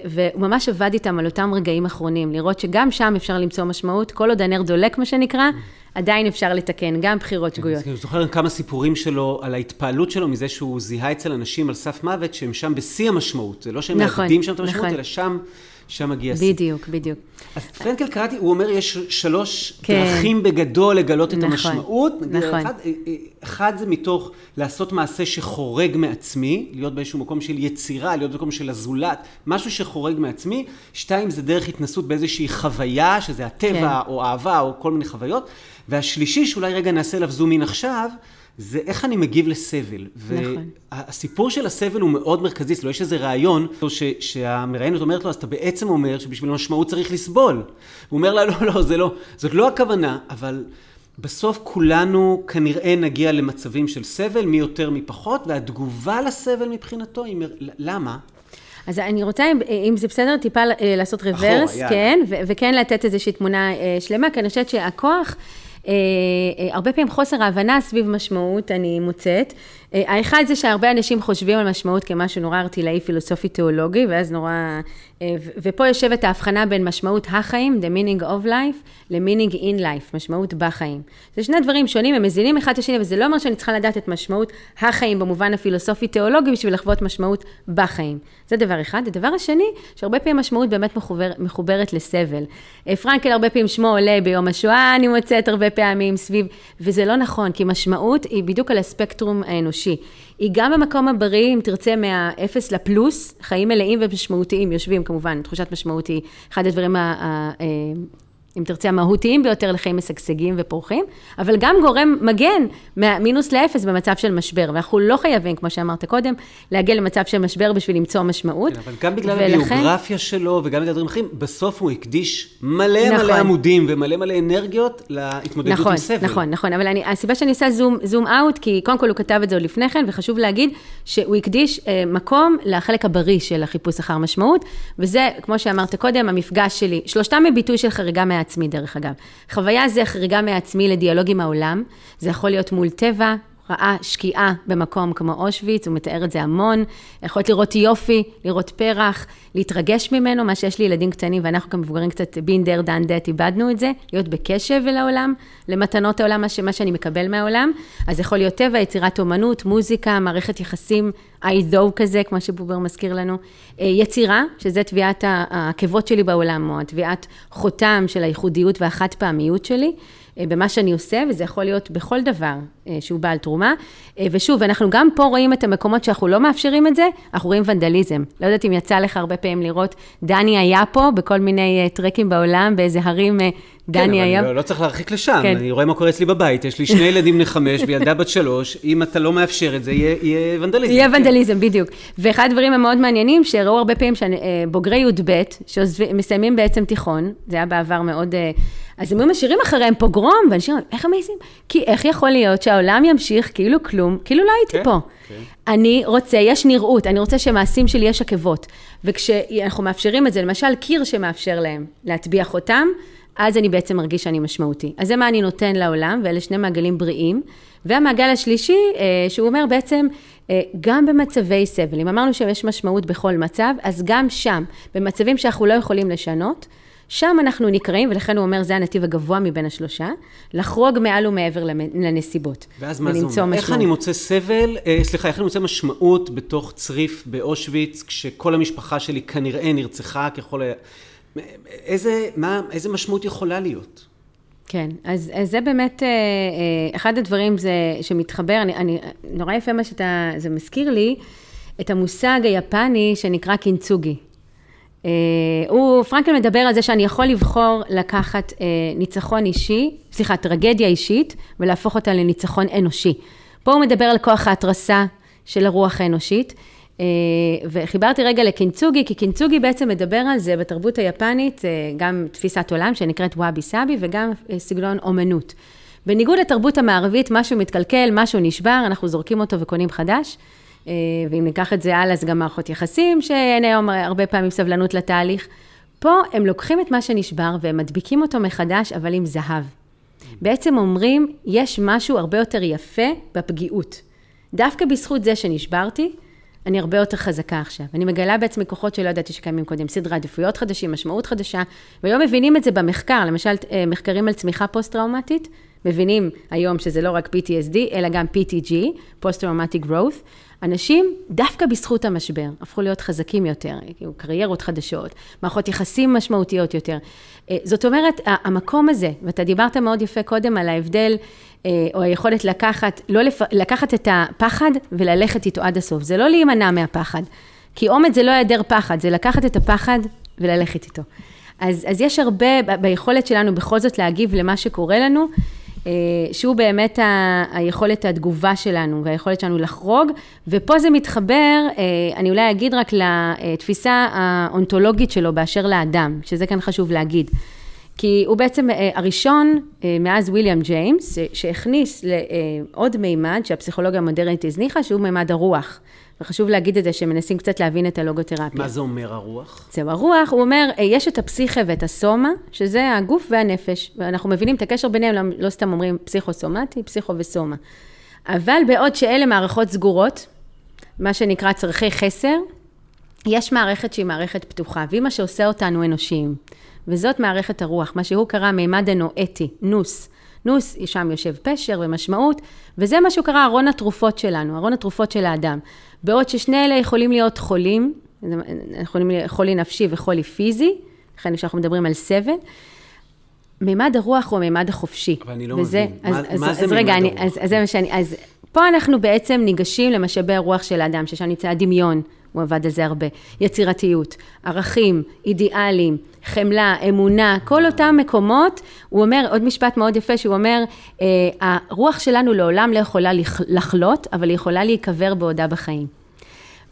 [SPEAKER 4] והוא ממש עבד איתם על אותם רגעים אחרונים, לראות שגם שם אפשר למצוא משמעות, כל עוד הנר דולק מה שנקרא, עדיין אפשר לתקן, גם בחירות כן, שגויות.
[SPEAKER 3] אני זוכר כמה סיפורים שלו על ההתפעלות שלו מזה שהוא זיהה אצל אנשים על סף מוות שהם שם בשיא המשמעות. זה לא שהם נכון, מאבדים שם את המשמעות, נכון. אלא שם, שם מגיע השיא.
[SPEAKER 4] בדיוק, בדיוק.
[SPEAKER 3] אז פרנקל קראתי, הוא אומר, יש שלוש כן. דרכים בגדול לגלות את נכון, המשמעות. נכון. אחד, אה, אה, אחד זה מתוך לעשות מעשה שחורג מעצמי, להיות באיזשהו מקום של יצירה, להיות במקום של הזולת, משהו שחורג מעצמי. שתיים, זה דרך התנסות באיזושהי חוויה, שזה הטבע, כן. או אהבה, או כל מיני חוויות. והשלישי, שאולי רגע נעשה עליו זום אין עכשיו, זה איך אני מגיב לסבל. נכון. והסיפור של הסבל הוא מאוד מרכזי, זאת אומרת, יש איזה רעיון ש, שהמראיינת אומרת לו, אז אתה בעצם אומר שבשביל משמעות צריך לסבול. הוא אומר לה, לא, לא, זה לא, זאת לא הכוונה, אבל בסוף כולנו כנראה נגיע למצבים של סבל, מי יותר מי פחות, והתגובה לסבל מבחינתו היא, למה?
[SPEAKER 4] אז אני רוצה, אם זה בסדר, טיפה אה, לעשות רוורס, כן, וכן לתת איזושהי תמונה אה, שלמה, כי אני חושבת שהכוח... אה, אה, הרבה פעמים חוסר ההבנה סביב משמעות אני מוצאת. אה, האחד זה שהרבה אנשים חושבים על משמעות כמשהו נורא ארטילאי פילוסופי תיאולוגי, ואז נורא... ופה יושבת ההבחנה בין משמעות החיים, the meaning of life, ל-meaning in life, משמעות בחיים. זה שני דברים שונים, הם מזינים אחד את השני, וזה לא אומר שאני צריכה לדעת את משמעות החיים במובן הפילוסופי-תיאולוגי בשביל לחוות משמעות בחיים. זה דבר אחד. הדבר השני, שהרבה פעמים משמעות באמת מחובר, מחוברת לסבל. פרנקל הרבה פעמים שמו עולה ביום השואה, אני מוצאת הרבה פעמים סביב, וזה לא נכון, כי משמעות היא בדיוק על הספקטרום האנושי. היא גם במקום הבריא, אם תרצה, מהאפס לפלוס, חיים מלאים ומשמעותיים, יושבים כמובן, תחושת משמעות היא אחד הדברים ה... אם תרצה, המהותיים ביותר לחיים משגשגים ופורחים, אבל גם גורם מגן מהמינוס לאפס במצב של משבר. ואנחנו לא חייבים, כמו שאמרת קודם, להגיע למצב של משבר בשביל למצוא משמעות.
[SPEAKER 3] כן, אבל גם בגלל ולכן... הביוגרפיה שלו וגם בגלל דברים אחרים, בסוף הוא הקדיש מלא נכון. מלא עמודים ומלא מלא אנרגיות להתמודדות
[SPEAKER 4] נכון,
[SPEAKER 3] עם סבל.
[SPEAKER 4] נכון, נכון, אבל אני, הסיבה שאני עושה זום, זום אאוט, כי קודם כל הוא כתב את זה עוד לפני כן, וחשוב להגיד שהוא הקדיש אה, מקום לחלק הבריא של החיפוש אחר משמעות, וזה, כמו שאמרת קודם, המפגש שלי, שלושתם מביטוי של חריגה מה... מעצמי, דרך אגב. חוויה זה חריגה מעצמי לדיאלוג עם העולם. זה יכול להיות מול טבע, ראה שקיעה במקום כמו אושוויץ, הוא מתאר את זה המון. יכולת לראות יופי, לראות פרח, להתרגש ממנו, מה שיש לי ילדים קטנים, ואנחנו כמבוגרים קצת בינדר דן דט, איבדנו את זה, להיות בקשב אל העולם, למתנות העולם, מה, ש, מה שאני מקבל מהעולם. אז יכול להיות טבע, יצירת אומנות, מוזיקה, מערכת יחסים, אייזו כזה, כמו שבובר מזכיר לנו. אה, יצירה, שזה תביעת העקבות שלי בעולם, או תביעת חותם של הייחודיות והחד פעמיות שלי. אה, במה שאני עושה, וזה יכול להיות בכל דבר אה, שהוא בעל תרומה. אה, ושוב, אנחנו גם פה רואים את המקומות שאנחנו לא מאפשרים את זה, אנחנו רואים ונדליזם. לא יודעת אם יצא לך הרבה פעמים לראות, דני היה פה בכל מיני טרקים בעולם, באיזה הרים דני
[SPEAKER 3] כן,
[SPEAKER 4] היה...
[SPEAKER 3] כן, אבל לא, לא צריך להרחיק לשם,
[SPEAKER 4] כן.
[SPEAKER 3] אני רואה מה קורה אצלי בבית, יש לי שני [LAUGHS] ילדים בני חמש וילדה בת שלוש, אם אתה לא מאפשר את זה, יהיה, יהיה ונדליזם.
[SPEAKER 4] יהיה
[SPEAKER 3] כן.
[SPEAKER 4] ונדליזם, בדיוק. ואחד הדברים המאוד מעניינים, שראו הרבה פעמים שבוגרי י"ב, שמסיימים בעצם תיכון, זה היה בעבר מאוד... אז הם היו משאירים אחריהם פוגרום, ואנשים אומרים, איך הם מעיזים? כי איך יכול להיות שהעולם ימשיך כאילו כלום, כאילו לא הייתי
[SPEAKER 3] כן,
[SPEAKER 4] פה.
[SPEAKER 3] כן.
[SPEAKER 4] אני רוצה, יש נראות, אני רוצה שמעשים שלי יש עקבות. וכשאנחנו מאפשרים את זה, למשל קיר שמאפשר להם להטביע חותם, אז אני בעצם מרגיש שאני משמעותי. אז זה מה אני נותן לעולם, ואלה שני מעגלים בריאים. והמעגל השלישי, אה, שהוא אומר בעצם, אה, גם במצבי סבל, אם אמרנו שיש משמעות בכל מצב, אז גם שם, במצבים שאנחנו לא יכולים לשנות, שם אנחנו נקראים, ולכן הוא אומר, זה הנתיב הגבוה מבין השלושה, לחרוג מעל ומעבר לנסיבות.
[SPEAKER 3] ואז מה זה אומר? משמעות. איך אני מוצא סבל, אה, סליחה, איך אני מוצא משמעות בתוך צריף באושוויץ, כשכל המשפחה שלי כנראה נרצחה ככל ה... איזה, מה, איזה משמעות יכולה להיות?
[SPEAKER 4] כן, אז, אז זה באמת, אה, אה, אחד הדברים זה שמתחבר, אני, אני, נורא יפה מה שאתה, זה מזכיר לי את המושג היפני שנקרא קינצוגי. אה, הוא, פרנקל מדבר על זה שאני יכול לבחור לקחת ניצחון אישי, סליחה, טרגדיה אישית, ולהפוך אותה לניצחון אנושי. פה הוא מדבר על כוח ההתרסה של הרוח האנושית. אה, וחיברתי רגע לקינצוגי, כי קינצוגי בעצם מדבר על זה בתרבות היפנית, אה, גם תפיסת עולם שנקראת וואבי סאבי וגם אה, סגנון אומנות. בניגוד לתרבות המערבית, משהו מתקלקל, משהו נשבר, אנחנו זורקים אותו וקונים חדש. ואם ניקח את זה הלאה, אז גם מערכות יחסים, שאין היום הרבה פעמים סבלנות לתהליך. פה הם לוקחים את מה שנשבר והם מדביקים אותו מחדש, אבל עם זהב. בעצם אומרים, יש משהו הרבה יותר יפה בפגיעות. דווקא בזכות זה שנשברתי, אני הרבה יותר חזקה עכשיו. אני מגלה בעצמי כוחות שלא ידעתי שקיימים קודם, סדרי עדיפויות חדשים, משמעות חדשה, והיום מבינים את זה במחקר, למשל אה, מחקרים על צמיחה פוסט-טראומטית, מבינים היום שזה לא רק PTSD, אלא גם PTG, Post-Traumatic Growth. אנשים, דווקא בזכות המשבר, הפכו להיות חזקים יותר, כאילו קריירות חדשות, מערכות יחסים משמעותיות יותר. אה, זאת אומרת, המקום הזה, ואתה דיברת מאוד יפה קודם על ההבדל, אה, או היכולת לקחת, לא לפ... לקחת את הפחד וללכת איתו עד הסוף. זה לא להימנע מהפחד, כי אומץ זה לא היעדר פחד, זה לקחת את הפחד וללכת איתו. אז, אז יש הרבה ביכולת שלנו בכל זאת להגיב למה שקורה לנו. אה, שהוא באמת ה, היכולת התגובה שלנו והיכולת שלנו לחרוג, ופה זה מתחבר, אה, אני אולי אגיד רק לתפיסה האונתולוגית שלו באשר לאדם, שזה כאן חשוב להגיד. כי הוא בעצם אה, הראשון מאז ויליאם ג'יימס, שהכניס לעוד מימד שהפסיכולוגיה המודרנית הזניחה, שהוא מימד הרוח. וחשוב להגיד את זה, שמנסים קצת להבין את הלוגותרפיה.
[SPEAKER 3] מה זה אומר הרוח?
[SPEAKER 4] זהו, הרוח, הוא אומר, אה, יש את הפסיכה ואת הסומה, שזה הגוף והנפש, ואנחנו מבינים את הקשר ביניהם, לא, לא סתם אומרים פסיכוסומטי, פסיכו וסומה. אבל בעוד שאלה מערכות סגורות, מה שנקרא צורכי חסר, יש מערכת שהיא מערכת פתוחה, והיא מה שעושה אותנו אנושיים. וזאת מערכת הרוח, מה שהוא קרא מימד אנואטי, נוס. נוס, שם יושב פשר ומשמעות, וזה מה שהוא קרא ארון התרופות שלנו, ארון התרופות של האדם. בעוד ששני אלה יכולים להיות חולים, יכולים להיות חולי נפשי וחולי פיזי, לכן כשאנחנו מדברים על סבל, מימד הרוח הוא המימד החופשי.
[SPEAKER 3] אבל אני לא וזה, מבין, אז,
[SPEAKER 4] מה,
[SPEAKER 3] אז, מה
[SPEAKER 4] אז,
[SPEAKER 3] זה
[SPEAKER 4] אז
[SPEAKER 3] מימד
[SPEAKER 4] רגע,
[SPEAKER 3] הרוח?
[SPEAKER 4] אני, אז, אז זה מה שאני, אז פה אנחנו בעצם ניגשים למשאבי הרוח של האדם, ששם נמצא הדמיון, הוא עבד על זה הרבה, יצירתיות, ערכים, אידיאלים, חמלה, אמונה, כל אותם מקומות, הוא אומר, עוד משפט מאוד יפה, שהוא אומר, אה, הרוח שלנו לעולם לא יכולה לחלות, אבל היא יכולה להיקבר בעודה בחיים.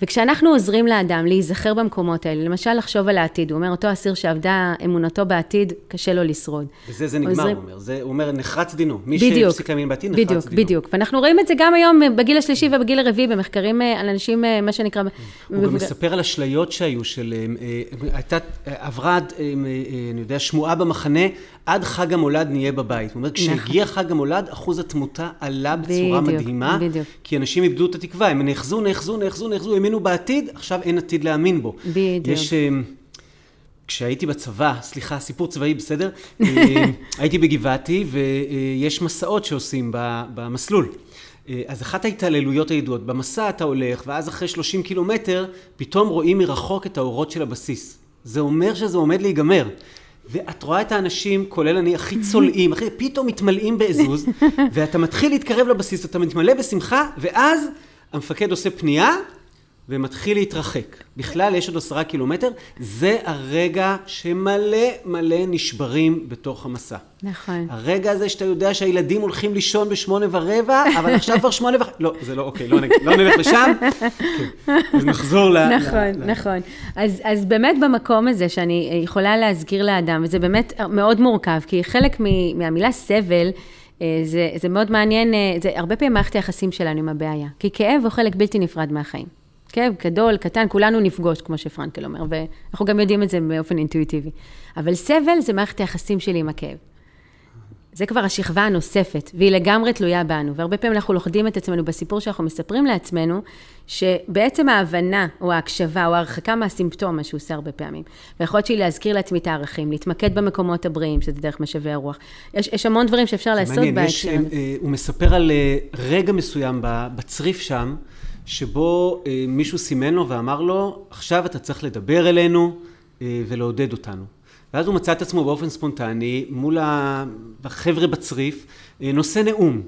[SPEAKER 4] וכשאנחנו עוזרים לאדם להיזכר במקומות האלה, למשל לחשוב על העתיד, הוא אומר, אותו אסיר שעבדה אמונתו בעתיד, קשה לו לשרוד.
[SPEAKER 3] וזה זה נגמר, עוזרים... הוא אומר, זה, הוא אומר, נחרץ דינו. מי שהפסיק להאמין בעתיד, נחרץ
[SPEAKER 4] בדיוק,
[SPEAKER 3] דינו.
[SPEAKER 4] בדיוק, בדיוק. ואנחנו רואים את זה גם היום בגיל השלישי ובגיל הרביעי, במחקרים אה, על אנשים, אה, מה שנקרא...
[SPEAKER 3] הוא גם מספר על אשליות שהיו, של... אה, הייתה, עברה, אני יודע, שמועה במחנה, עד חג המולד נהיה בבית. הוא אומר, כשהגיע נכון. חג המולד, אחוז התמותה עלה בצורה בדיוק, מדהימה, בדיוק. כי אנשים איבדו את התקווה, הם נאחזו, נאחזו, נאחזו, נאחזו, האמינו בעתיד, עכשיו אין עתיד להאמין בו.
[SPEAKER 4] בדיוק.
[SPEAKER 3] יש... כשהייתי בצבא, סליחה, סיפור צבאי, בסדר? [LAUGHS] הייתי בגבעתי, ויש מסעות שעושים במסלול. אז אחת ההתעללויות הידועות, במסע אתה הולך, ואז אחרי 30 קילומטר, פתאום רואים מרחוק את האורות של הבסיס. זה אומר שזה עומד להיגמר. ואת רואה את האנשים, כולל אני, הכי צולעים, הכי, פתאום מתמלאים בעזוז, [LAUGHS] ואתה מתחיל להתקרב לבסיס, אתה מתמלא בשמחה, ואז המפקד עושה פנייה, ומתחיל להתרחק. בכלל, יש עוד עשרה קילומטר, זה הרגע שמלא מלא נשברים בתוך המסע.
[SPEAKER 4] נכון.
[SPEAKER 3] הרגע הזה שאתה יודע שהילדים הולכים לישון בשמונה ורבע, אבל עכשיו כבר שמונה וחצי, לא, זה לא, אוקיי, לא, נג... לא נלך לשם. כן. אז נחזור ל...
[SPEAKER 4] נכון, ל... נכון. אז, אז באמת במקום הזה שאני יכולה להזכיר לאדם, וזה באמת מאוד מורכב, כי חלק מ, מהמילה סבל, אה, זה, זה מאוד מעניין, אה, זה הרבה פעמים מערכת היחסים שלנו עם הבעיה, כי כאב הוא חלק בלתי נפרד מהחיים. כאב גדול, קטן, כולנו נפגוש, כמו שפרנקל אומר, ואנחנו גם יודעים את זה באופן אינטואיטיבי. אבל סבל זה מערכת היחסים שלי עם הכאב. זה כבר השכבה הנוספת, והיא לגמרי תלויה בנו. והרבה פעמים אנחנו לוכדים את עצמנו בסיפור שאנחנו מספרים לעצמנו, שבעצם ההבנה, או ההקשבה, או ההרחקה מהסימפטום, מה שהוא עושה הרבה פעמים. ויכול להיות שהיא להזכיר לעצמי את הערכים, להתמקד במקומות הבריאים, שזה דרך משאבי הרוח. יש, יש המון דברים שאפשר לעשות בהקשר
[SPEAKER 3] הזה. מעניין, אה, הוא מספר על אה, רגע מסוים בצריף שם, שבו אה, מישהו סימן לו ואמר לו, עכשיו אתה צריך לדבר אלינו אה, ולעודד אותנו. ואז הוא מצא את עצמו באופן ספונטני מול החבר'ה בצריף, אה, נושא נאום.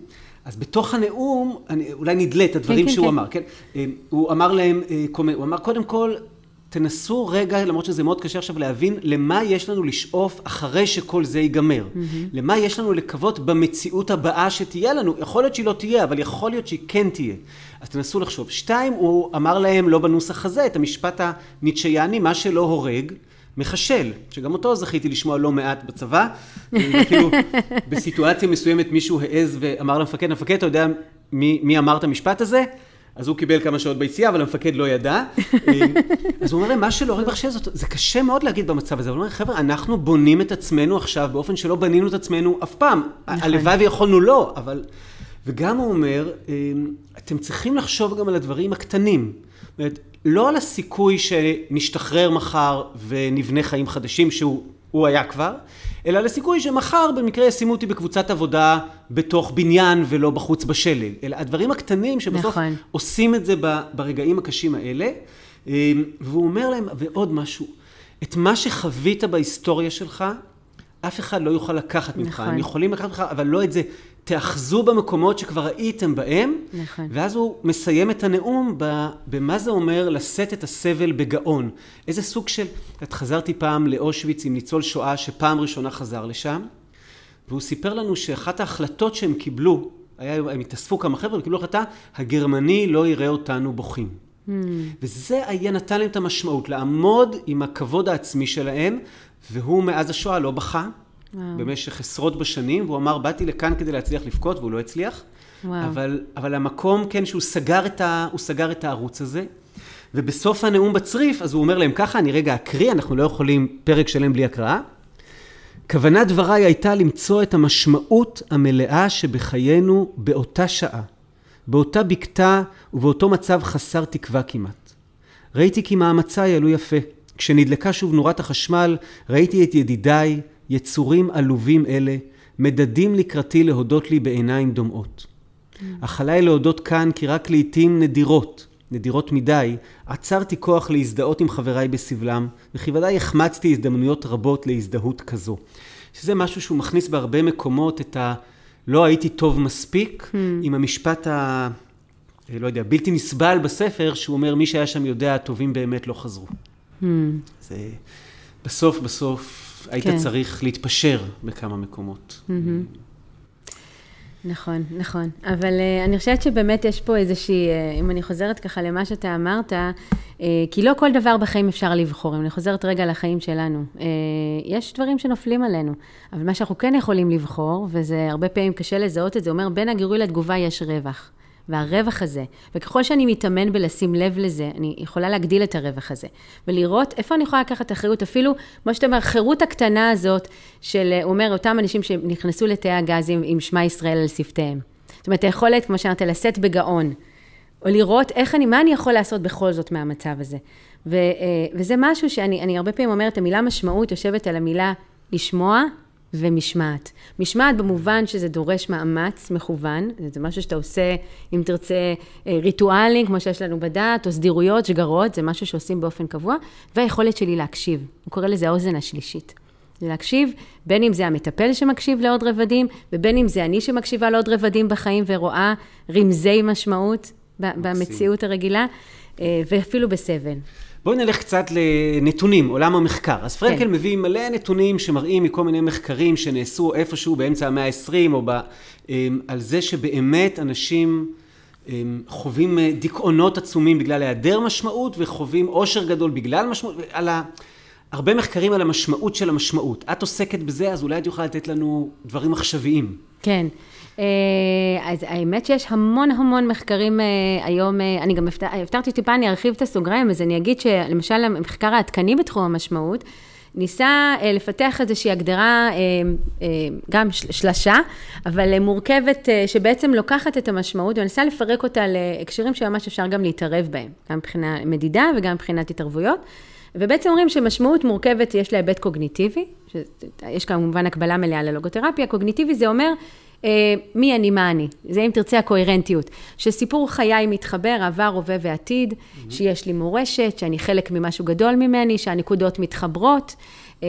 [SPEAKER 3] אז בתוך הנאום, אני, אולי נדלה את הדברים כן, שהוא כן. אמר, כן? אה, הוא אמר להם, אה, הוא אמר, קודם כל, תנסו רגע, למרות שזה מאוד קשה עכשיו להבין, למה יש לנו לשאוף אחרי שכל זה ייגמר. Mm-hmm. למה יש לנו לקוות במציאות הבאה שתהיה לנו. יכול להיות שהיא לא תהיה, אבל יכול להיות שהיא כן תהיה. אז תנסו לחשוב. שתיים, הוא אמר להם, לא בנוסח הזה, את המשפט הניטשיאני, מה שלא הורג, מחשל, שגם אותו זכיתי לשמוע לא מעט בצבא. [LAUGHS] אפילו בסיטואציה מסוימת מישהו העז ואמר למפקד, המפקד, אתה יודע מי, מי אמר את המשפט הזה? אז הוא קיבל כמה שעות ביציאה, אבל המפקד לא ידע. [LAUGHS] אז הוא אומר להם, מה שלא הורג מחשל זאת, זה קשה מאוד להגיד במצב הזה, אבל הוא אומר, חבר'ה, אנחנו בונים את עצמנו עכשיו באופן שלא בנינו את עצמנו אף פעם. נכון. הלוואי ויכולנו לא, אבל... וגם הוא אומר, אמ, אתם צריכים לחשוב גם על הדברים הקטנים. זאת אומרת, לא על הסיכוי שנשתחרר מחר ונבנה חיים חדשים, שהוא היה כבר, אלא על הסיכוי שמחר במקרה ישימו אותי בקבוצת עבודה בתוך בניין ולא בחוץ בשלג. אלא הדברים הקטנים שבסוף נכון. עושים את זה ברגעים הקשים האלה. אמ, והוא אומר להם, ועוד משהו, את מה שחווית בהיסטוריה שלך, אף אחד לא יוכל לקחת ממך. נכון. הם יכולים לקחת ממך, אבל לא את זה. תאחזו במקומות שכבר הייתם בהם, נכון. ואז הוא מסיים את הנאום במה זה אומר לשאת את הסבל בגאון. איזה סוג של... את חזרתי פעם לאושוויץ עם ניצול שואה שפעם ראשונה חזר לשם, והוא סיפר לנו שאחת ההחלטות שהם קיבלו, היה, הם התאספו כמה חבר'ה וקיבלו החלטה, הגרמני לא יראה אותנו בוכים. Hmm. וזה היה נתן להם את המשמעות, לעמוד עם הכבוד העצמי שלהם, והוא מאז השואה לא בכה. וואו. במשך עשרות בשנים, והוא אמר, באתי לכאן כדי להצליח לבכות, והוא לא הצליח. אבל, אבל המקום, כן, שהוא סגר את, ה, סגר את הערוץ הזה. ובסוף הנאום בצריף, אז הוא אומר להם ככה, אני רגע אקריא, אנחנו לא יכולים פרק שלם בלי הקראה. כוונת דבריי הייתה למצוא את המשמעות המלאה שבחיינו באותה שעה, באותה בקתה ובאותו מצב חסר תקווה כמעט. ראיתי כי מאמציי עלו יפה. כשנדלקה שוב נורת החשמל, ראיתי את ידידיי, יצורים עלובים אלה, מדדים לקראתי להודות לי בעיניים דומעות. אך עליי להודות כאן כי רק לעתים נדירות, נדירות מדי, עצרתי כוח להזדהות עם חבריי בסבלם, וכי ודאי החמצתי הזדמנויות רבות להזדהות כזו. שזה משהו שהוא מכניס בהרבה מקומות את ה... לא הייתי טוב מספיק, hmm. עם המשפט ה... לא יודע, בלתי נסבל בספר, שהוא אומר, מי שהיה שם יודע, הטובים באמת לא חזרו. Hmm. זה בסוף בסוף היית כן. צריך להתפשר בכמה מקומות. Mm-hmm.
[SPEAKER 4] נכון, נכון. אבל uh, אני חושבת שבאמת יש פה איזושהי, uh, אם אני חוזרת ככה למה שאתה אמרת, uh, כי לא כל דבר בחיים אפשר לבחור. אם אני חוזרת רגע לחיים שלנו, uh, יש דברים שנופלים עלינו, אבל מה שאנחנו כן יכולים לבחור, וזה הרבה פעמים קשה לזהות את זה, אומר, בין הגירוי לתגובה יש רווח. והרווח הזה, וככל שאני מתאמן בלשים לב לזה, אני יכולה להגדיל את הרווח הזה, ולראות איפה אני יכולה לקחת אחריות, אפילו, כמו שאתה אומר, החירות הקטנה הזאת, של, הוא אומר, אותם אנשים שנכנסו לתאי הגזים עם שמע ישראל על שפתיהם. זאת אומרת, היכולת, כמו שאמרת, לשאת בגאון, או לראות איך אני, מה אני יכול לעשות בכל זאת מהמצב הזה. ו, אה, וזה משהו שאני הרבה פעמים אומרת, המילה משמעות יושבת על המילה לשמוע ומשמעת. משמעת במובן שזה דורש מאמץ מכוון, זה משהו שאתה עושה, אם תרצה, אה, ריטואלים, כמו שיש לנו בדת, או סדירויות, שגרות, זה משהו שעושים באופן קבוע, והיכולת שלי להקשיב. הוא קורא לזה האוזן השלישית. זה להקשיב, בין אם זה המטפל שמקשיב לעוד רבדים, ובין אם זה אני שמקשיבה לעוד רבדים בחיים ורואה רמזי משמעות במציאות הרגילה, אה, ואפילו בסבל.
[SPEAKER 3] בואי נלך קצת לנתונים, עולם המחקר. אז פרנקל כן. מביא מלא נתונים שמראים מכל מיני מחקרים שנעשו איפשהו באמצע המאה ה-20, או ב, אמ, על זה שבאמת אנשים אמ, חווים אה, דיכאונות עצומים בגלל היעדר משמעות, וחווים עושר גדול בגלל משמעות, על ה... הרבה מחקרים על המשמעות של המשמעות. את עוסקת בזה, אז אולי את יכולה לתת לנו דברים עכשוויים.
[SPEAKER 4] כן. אה, אז האמת שיש המון המון מחקרים אה, היום, אה, אני גם הבטחתי טיפה, אני ארחיב את הסוגריים, אז אני אגיד שלמשל המחקר העדכני בתחום המשמעות, ניסה לפתח איזושהי הגדרה, גם שלשה, אבל מורכבת, שבעצם לוקחת את המשמעות וניסה לפרק אותה להקשרים שממש אפשר גם להתערב בהם, גם מבחינה מדידה וגם מבחינת התערבויות. ובעצם אומרים שמשמעות מורכבת, יש לה היבט קוגניטיבי, יש כמובן הקבלה מלאה ללוגותרפיה, קוגניטיבי זה אומר מי אני, מה אני. זה אם תרצה הקוהרנטיות. שסיפור חיי מתחבר, עבר, הווה ועתיד, mm-hmm. שיש לי מורשת, שאני חלק ממשהו גדול ממני, שהנקודות מתחברות. אה,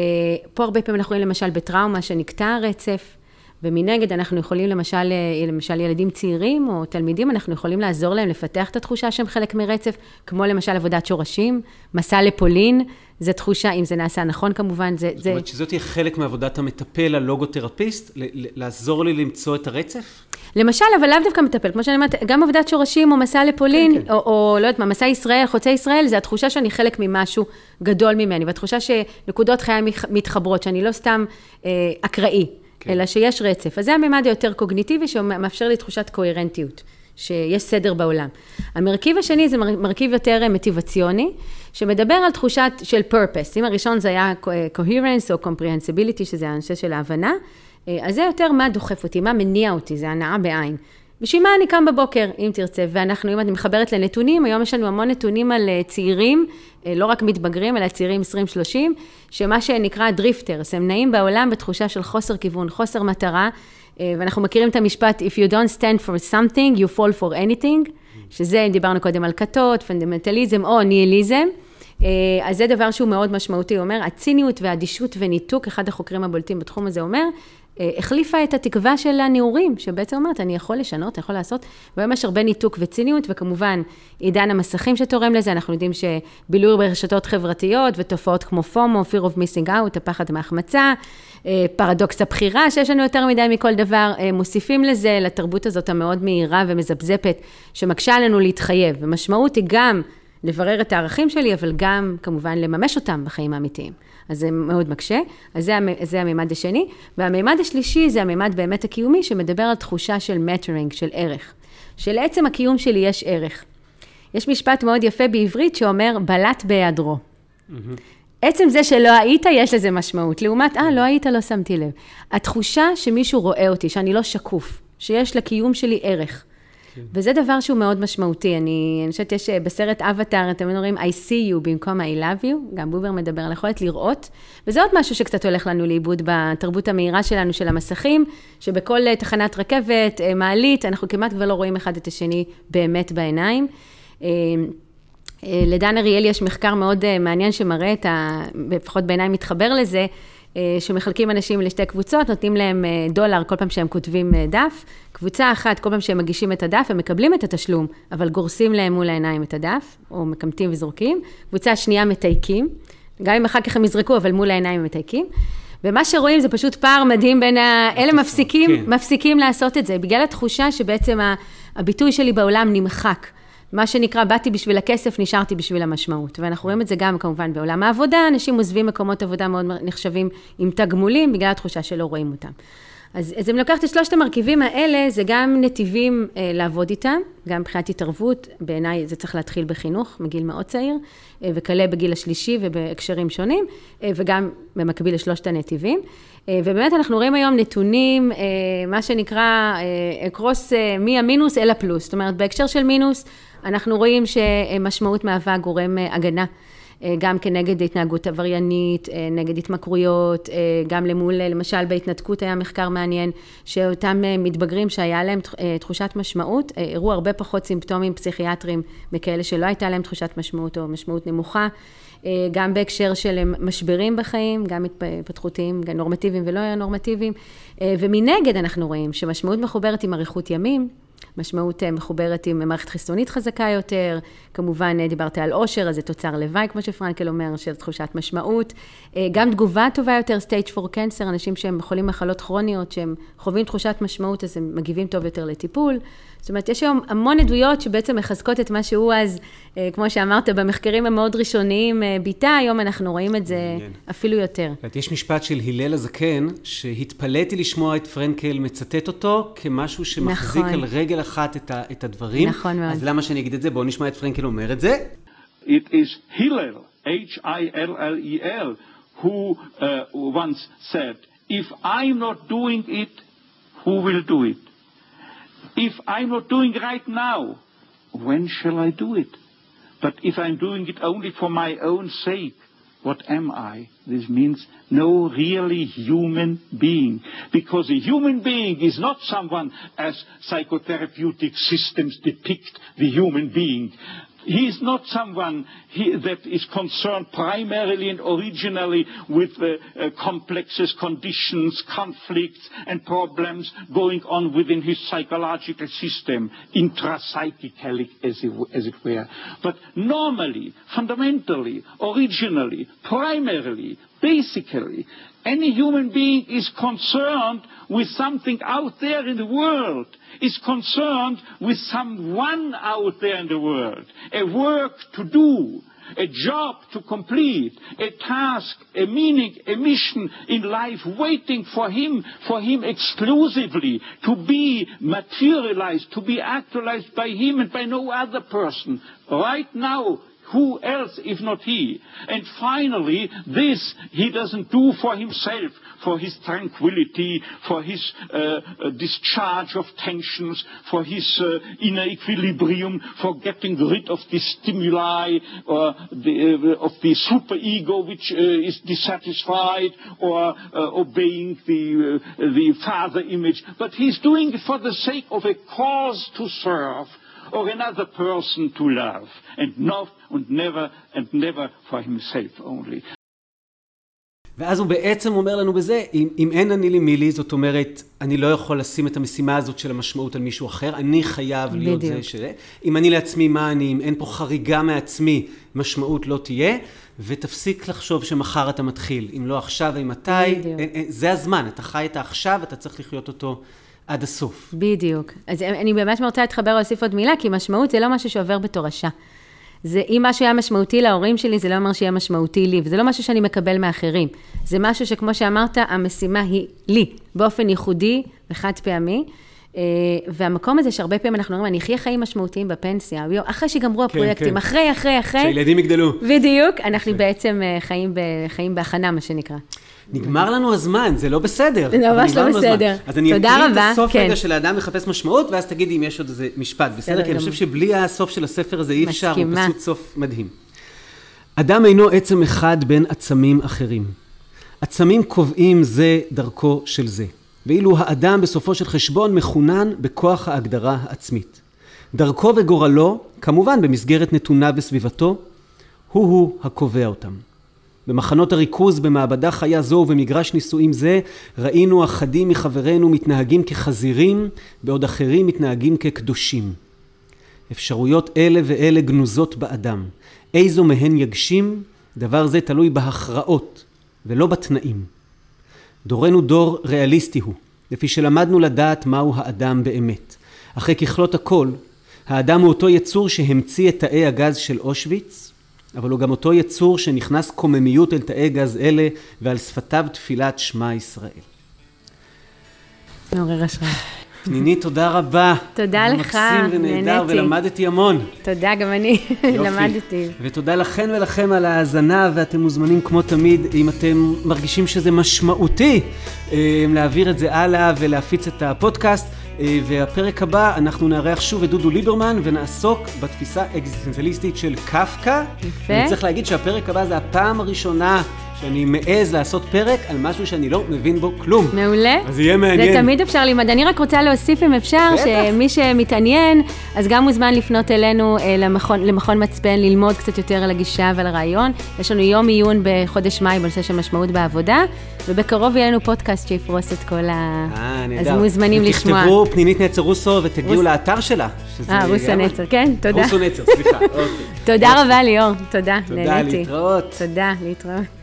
[SPEAKER 4] פה הרבה פעמים אנחנו רואים למשל בטראומה שנקטע הרצף. ומנגד אנחנו יכולים למשל, אה, למשל ילדים צעירים או תלמידים, אנחנו יכולים לעזור להם לפתח את התחושה שהם חלק מרצף, כמו למשל עבודת שורשים, מסע לפולין, זו תחושה, אם זה נעשה נכון כמובן, זה...
[SPEAKER 3] זאת אומרת שזאת תהיה חלק מעבודת המטפל, הלוגותרפיסט, לעזור לי למצוא את הרצף?
[SPEAKER 4] למשל, אבל לאו דווקא מטפל, כמו שאני אומרת, גם עבודת שורשים או מסע לפולין, כן, כן. או, או לא יודעת מה, מסע ישראל, חוצה ישראל, זה התחושה שאני חלק ממשהו גדול ממני, והתחושה שנקודות חיי מתחברות, שאני לא סתם אה, אקראי. כן. אלא שיש רצף. אז זה הממד היותר קוגניטיבי שמאפשר לי תחושת קוהרנטיות, שיש סדר בעולם. המרכיב השני זה מרכיב יותר מטיבציוני, שמדבר על תחושת של purpose. אם הראשון זה היה coherence או comprehensibility, שזה הנושא של ההבנה, אה, אז זה יותר מה דוחף אותי, מה מניע אותי, זה הנאה בעין. בשביל מה אני קם בבוקר, אם תרצה, ואנחנו, אם את מחברת לנתונים, היום יש לנו המון נתונים על אה, צעירים, אה, לא רק מתבגרים, אלא צעירים 20-30, שמה שנקרא דריפטרס, הם נעים בעולם בתחושה של חוסר כיוון, חוסר מטרה, אה, ואנחנו מכירים את המשפט, If you don't stand for something, you fall for anything, שזה, אם דיברנו קודם על כתות, פונדמנטליזם או ניהיליזם. אז זה דבר שהוא מאוד משמעותי, הוא אומר, הציניות והאדישות וניתוק, אחד החוקרים הבולטים בתחום הזה אומר, החליפה את התקווה של הנעורים, שבעצם אומרת, אני יכול לשנות, אני יכול לעשות, והיום יש הרבה ניתוק וציניות, וכמובן, עידן המסכים שתורם לזה, אנחנו יודעים שבילוי ברשתות חברתיות ותופעות כמו FOMO, fear of missing out, הפחד מהחמצה, אה, פרדוקס הבחירה, שיש לנו יותר מדי מכל דבר, אה, מוסיפים לזה, לתרבות הזאת המאוד מהירה ומזפזפת, שמקשה עלינו להתחייב. ומשמעות היא גם לברר את הערכים שלי, אבל גם כמובן לממש אותם בחיים האמיתיים. אז זה מאוד מקשה, אז זה, זה הממד השני. והממד השלישי זה הממד באמת הקיומי, שמדבר על תחושה של מטרינג, של ערך. שלעצם הקיום שלי יש ערך. יש משפט מאוד יפה בעברית שאומר, בלט בהיעדרו. Mm-hmm. עצם זה שלא היית, יש לזה משמעות. לעומת, אה, לא היית, לא שמתי לב. התחושה שמישהו רואה אותי, שאני לא שקוף, שיש לקיום שלי ערך. כן. וזה דבר שהוא מאוד משמעותי. אני, אני חושבת, יש בסרט אבטאר, אתם אומרים, I see you במקום I love you, גם בובר מדבר על יכולת לראות, וזה עוד משהו שקצת הולך לנו לאיבוד בתרבות המהירה שלנו, של המסכים, שבכל תחנת רכבת, אה, מעלית, אנחנו כמעט כבר לא רואים אחד את השני באמת בעיניים. אה, אה, לדן אריאל יש מחקר מאוד מעניין שמראה את ה... לפחות בעיניי מתחבר לזה, אה, שמחלקים אנשים לשתי קבוצות, נותנים להם אה, דולר כל פעם שהם כותבים אה, דף. קבוצה אחת, כל פעם שהם מגישים את הדף, הם מקבלים את התשלום, אבל גורסים להם מול העיניים את הדף, או מקמטים וזורקים. קבוצה שנייה מתייקים, גם אם אחר כך הם יזרקו, אבל מול העיניים הם מתייקים. ומה שרואים זה פשוט פער מדהים בין ה... אלה מפסיקים, כן. מפסיקים לעשות את זה, בגלל התחושה שבעצם הביטוי שלי בעולם נמחק. מה שנקרא, באתי בשביל הכסף, נשארתי בשביל המשמעות. ואנחנו רואים את זה גם כמובן בעולם העבודה, אנשים עוזבים מקומות עבודה מאוד נחשבים עם תגמולים, בגלל התחושה שלא רואים אותם. אז, אז אם לוקחת את שלושת המרכיבים האלה, זה גם נתיבים אה, לעבוד איתם, גם מבחינת התערבות, בעיניי זה צריך להתחיל בחינוך, מגיל מאוד צעיר, אה, וכלה בגיל השלישי ובהקשרים שונים, אה, וגם במקביל לשלושת הנתיבים. אה, ובאמת אנחנו רואים היום נתונים, אה, מה שנקרא, אקרוס אה, מהמינוס אל הפלוס. זאת אומרת, בהקשר של מינוס, אנחנו רואים שמשמעות מהווה גורם הגנה. גם כנגד התנהגות עבריינית, נגד התמכרויות, גם למול, למשל בהתנתקות היה מחקר מעניין, שאותם מתבגרים שהיה להם תחושת משמעות, הראו הרבה פחות סימפטומים פסיכיאטריים מכאלה שלא הייתה להם תחושת משמעות או משמעות נמוכה. גם בהקשר של משברים בחיים, גם התפתחותיים, גם נורמטיביים ולא נורמטיביים. ומנגד אנחנו רואים שמשמעות מחוברת עם אריכות ימים, משמעות אה, מחוברת עם מערכת חיסונית חזקה יותר, כמובן אה, דיברת על עושר, אז זה תוצר לוואי, כמו שפרנקל אומר, של תחושת משמעות. אה, גם תגובה טובה יותר, stage 4 cancer, אנשים שהם חולים מחלות כרוניות, שהם חווים תחושת משמעות, אז הם מגיבים טוב יותר לטיפול. זאת אומרת, יש היום המון עדויות שבעצם מחזקות את מה שהוא אז, כמו שאמרת, במחקרים המאוד ראשוניים ביטא, היום אנחנו רואים את זה מעניין. אפילו יותר.
[SPEAKER 3] יש משפט של הלל הזקן, שהתפלאתי לשמוע את פרנקל מצטט אותו כמשהו שמחזיק נכון. על רגל אחת את, ה, את הדברים.
[SPEAKER 4] נכון מאוד.
[SPEAKER 3] אז למה שאני אגיד את זה? בואו נשמע את פרנקל אומר את זה.
[SPEAKER 2] It is Hillel, H-I-L-L-E-L, who uh, once said, if I'm not doing it, who will do it? If I'm not doing right now, when shall I do it? But if I'm doing it only for my own sake, What am I? This means no really human being. Because a human being is not someone as psychotherapeutic systems depict the human being. He is not someone he, that is concerned primarily and originally with uh, uh, complexes, conditions, conflicts, and problems going on within his psychological system, intrapsychically, as as it were. But normally, fundamentally, originally, primarily, basically, any human being is concerned with something out there in the world, is concerned with someone out there in the world, a work to do, a job to complete, a task, a meaning, a mission in life waiting for him, for him exclusively to be materialized, to be actualized by him and by no other person. Right now, who else if not he? And finally, this he doesn't do for himself, for his tranquility, for his uh, uh, discharge of tensions, for his uh, inner equilibrium, for getting rid of the stimuli or the, uh, of the superego which uh, is dissatisfied or uh, obeying the, the father image. But he's doing it for the sake of a cause to serve or another person to love, and not and never and never for himself only.
[SPEAKER 3] ואז הוא בעצם אומר לנו בזה, אם, אם אין אני לי מי לי, זאת אומרת, אני לא יכול לשים את המשימה הזאת של המשמעות על מישהו אחר, אני חייב להיות בדיוק. זה שזה. אם אני לעצמי מה אני, אם אין פה חריגה מעצמי, משמעות לא תהיה, ותפסיק לחשוב שמחר אתה מתחיל. אם לא עכשיו, אם מתי, אין, אין, זה הזמן, אתה חי את העכשיו, אתה צריך לחיות אותו עד הסוף.
[SPEAKER 4] בדיוק. אז אני באמת רוצה להתחבר ולהוסיף עוד מילה, כי משמעות זה לא משהו שעובר בתורשה. זה, אם משהו היה משמעותי להורים שלי, זה לא אומר שיהיה משמעותי לי, וזה לא משהו שאני מקבל מאחרים. זה משהו שכמו שאמרת, המשימה היא לי, באופן ייחודי וחד פעמי. אה, והמקום הזה שהרבה פעמים אנחנו אומרים, אני אחיה חיים משמעותיים בפנסיה, אחרי שיגמרו כן, הפרויקטים, כן. אחרי, אחרי, אחרי.
[SPEAKER 3] שהילדים יגדלו.
[SPEAKER 4] בדיוק, אנחנו כן. בעצם אה, חיים, ב, חיים בהכנה, מה שנקרא.
[SPEAKER 3] נגמר לנו הזמן, זה לא בסדר.
[SPEAKER 4] זה ממש לא בסדר.
[SPEAKER 3] אז אני אקריא את הסוף. רגע של האדם מחפש משמעות, ואז תגידי אם יש עוד איזה משפט, בסדר? כי אני חושב שבלי הסוף של הספר הזה אי אפשר, הוא פשוט סוף מדהים. אדם אינו עצם אחד בין עצמים אחרים. עצמים קובעים זה דרכו של זה. ואילו האדם בסופו של חשבון מחונן בכוח ההגדרה העצמית. דרכו וגורלו, כמובן במסגרת נתונה בסביבתו, הוא-הוא הקובע אותם. במחנות הריכוז במעבדה חיה זו ובמגרש ניסויים זה ראינו אחדים מחברינו מתנהגים כחזירים בעוד אחרים מתנהגים כקדושים. אפשרויות אלה ואלה גנוזות באדם. איזו מהן יגשים, דבר זה תלוי בהכרעות ולא בתנאים. דורנו דור ריאליסטי הוא, לפי שלמדנו לדעת מהו האדם באמת. אחרי ככלות הכל, האדם הוא אותו יצור שהמציא את תאי הגז של אושוויץ, אבל הוא גם אותו יצור שנכנס קוממיות אל תאי גז אלה, ועל שפתיו תפילת שמע ישראל.
[SPEAKER 4] מעורר השראה.
[SPEAKER 3] פניני, תודה רבה.
[SPEAKER 4] תודה לך,
[SPEAKER 3] נהניתי. מקסים ונהדר, ולמדתי המון.
[SPEAKER 4] תודה, גם אני למדתי.
[SPEAKER 3] ותודה לכן ולכם על ההאזנה, ואתם מוזמנים כמו תמיד, אם אתם מרגישים שזה משמעותי, אה, להעביר את זה הלאה ולהפיץ את הפודקאסט. אה, והפרק הבא אנחנו נארח שוב את דודו ליברמן ונעסוק בתפיסה אקזיסטנציאליסטית של קפקא.
[SPEAKER 4] יפה.
[SPEAKER 3] אני צריך להגיד שהפרק הבא זה הפעם הראשונה שאני מעז לעשות פרק על משהו שאני לא מבין בו כלום.
[SPEAKER 4] מעולה.
[SPEAKER 3] אז יהיה מעניין.
[SPEAKER 4] זה תמיד אפשר ללמוד. אני רק רוצה להוסיף, אם אפשר,
[SPEAKER 3] בטח.
[SPEAKER 4] שמי שמתעניין, אז גם מוזמן לפנות אלינו אה, למכון, למכון מצפן, ללמוד קצת יותר על הגישה ועל הרעיון. יש לנו יום עיון בחודש מאי בנושא של משמעות בעבודה, ובקרוב יהיה לנו פודקאסט שיפרוס את כל ה...
[SPEAKER 3] אה,
[SPEAKER 4] אז
[SPEAKER 3] נהדר.
[SPEAKER 4] מוזמנים לשמוע.
[SPEAKER 3] תכתבו פנינית נצר רוסו ותגיעו
[SPEAKER 4] רוס-
[SPEAKER 3] לאתר שלה.
[SPEAKER 4] אה, רוסו נצר, כן, תודה.
[SPEAKER 3] רוסו נצר, סליחה. [LAUGHS] אוקיי.
[SPEAKER 4] תודה רבה, ליאור. תודה,
[SPEAKER 3] תודה,
[SPEAKER 4] נהניתי.
[SPEAKER 3] להתראות.
[SPEAKER 4] תודה, להתראות.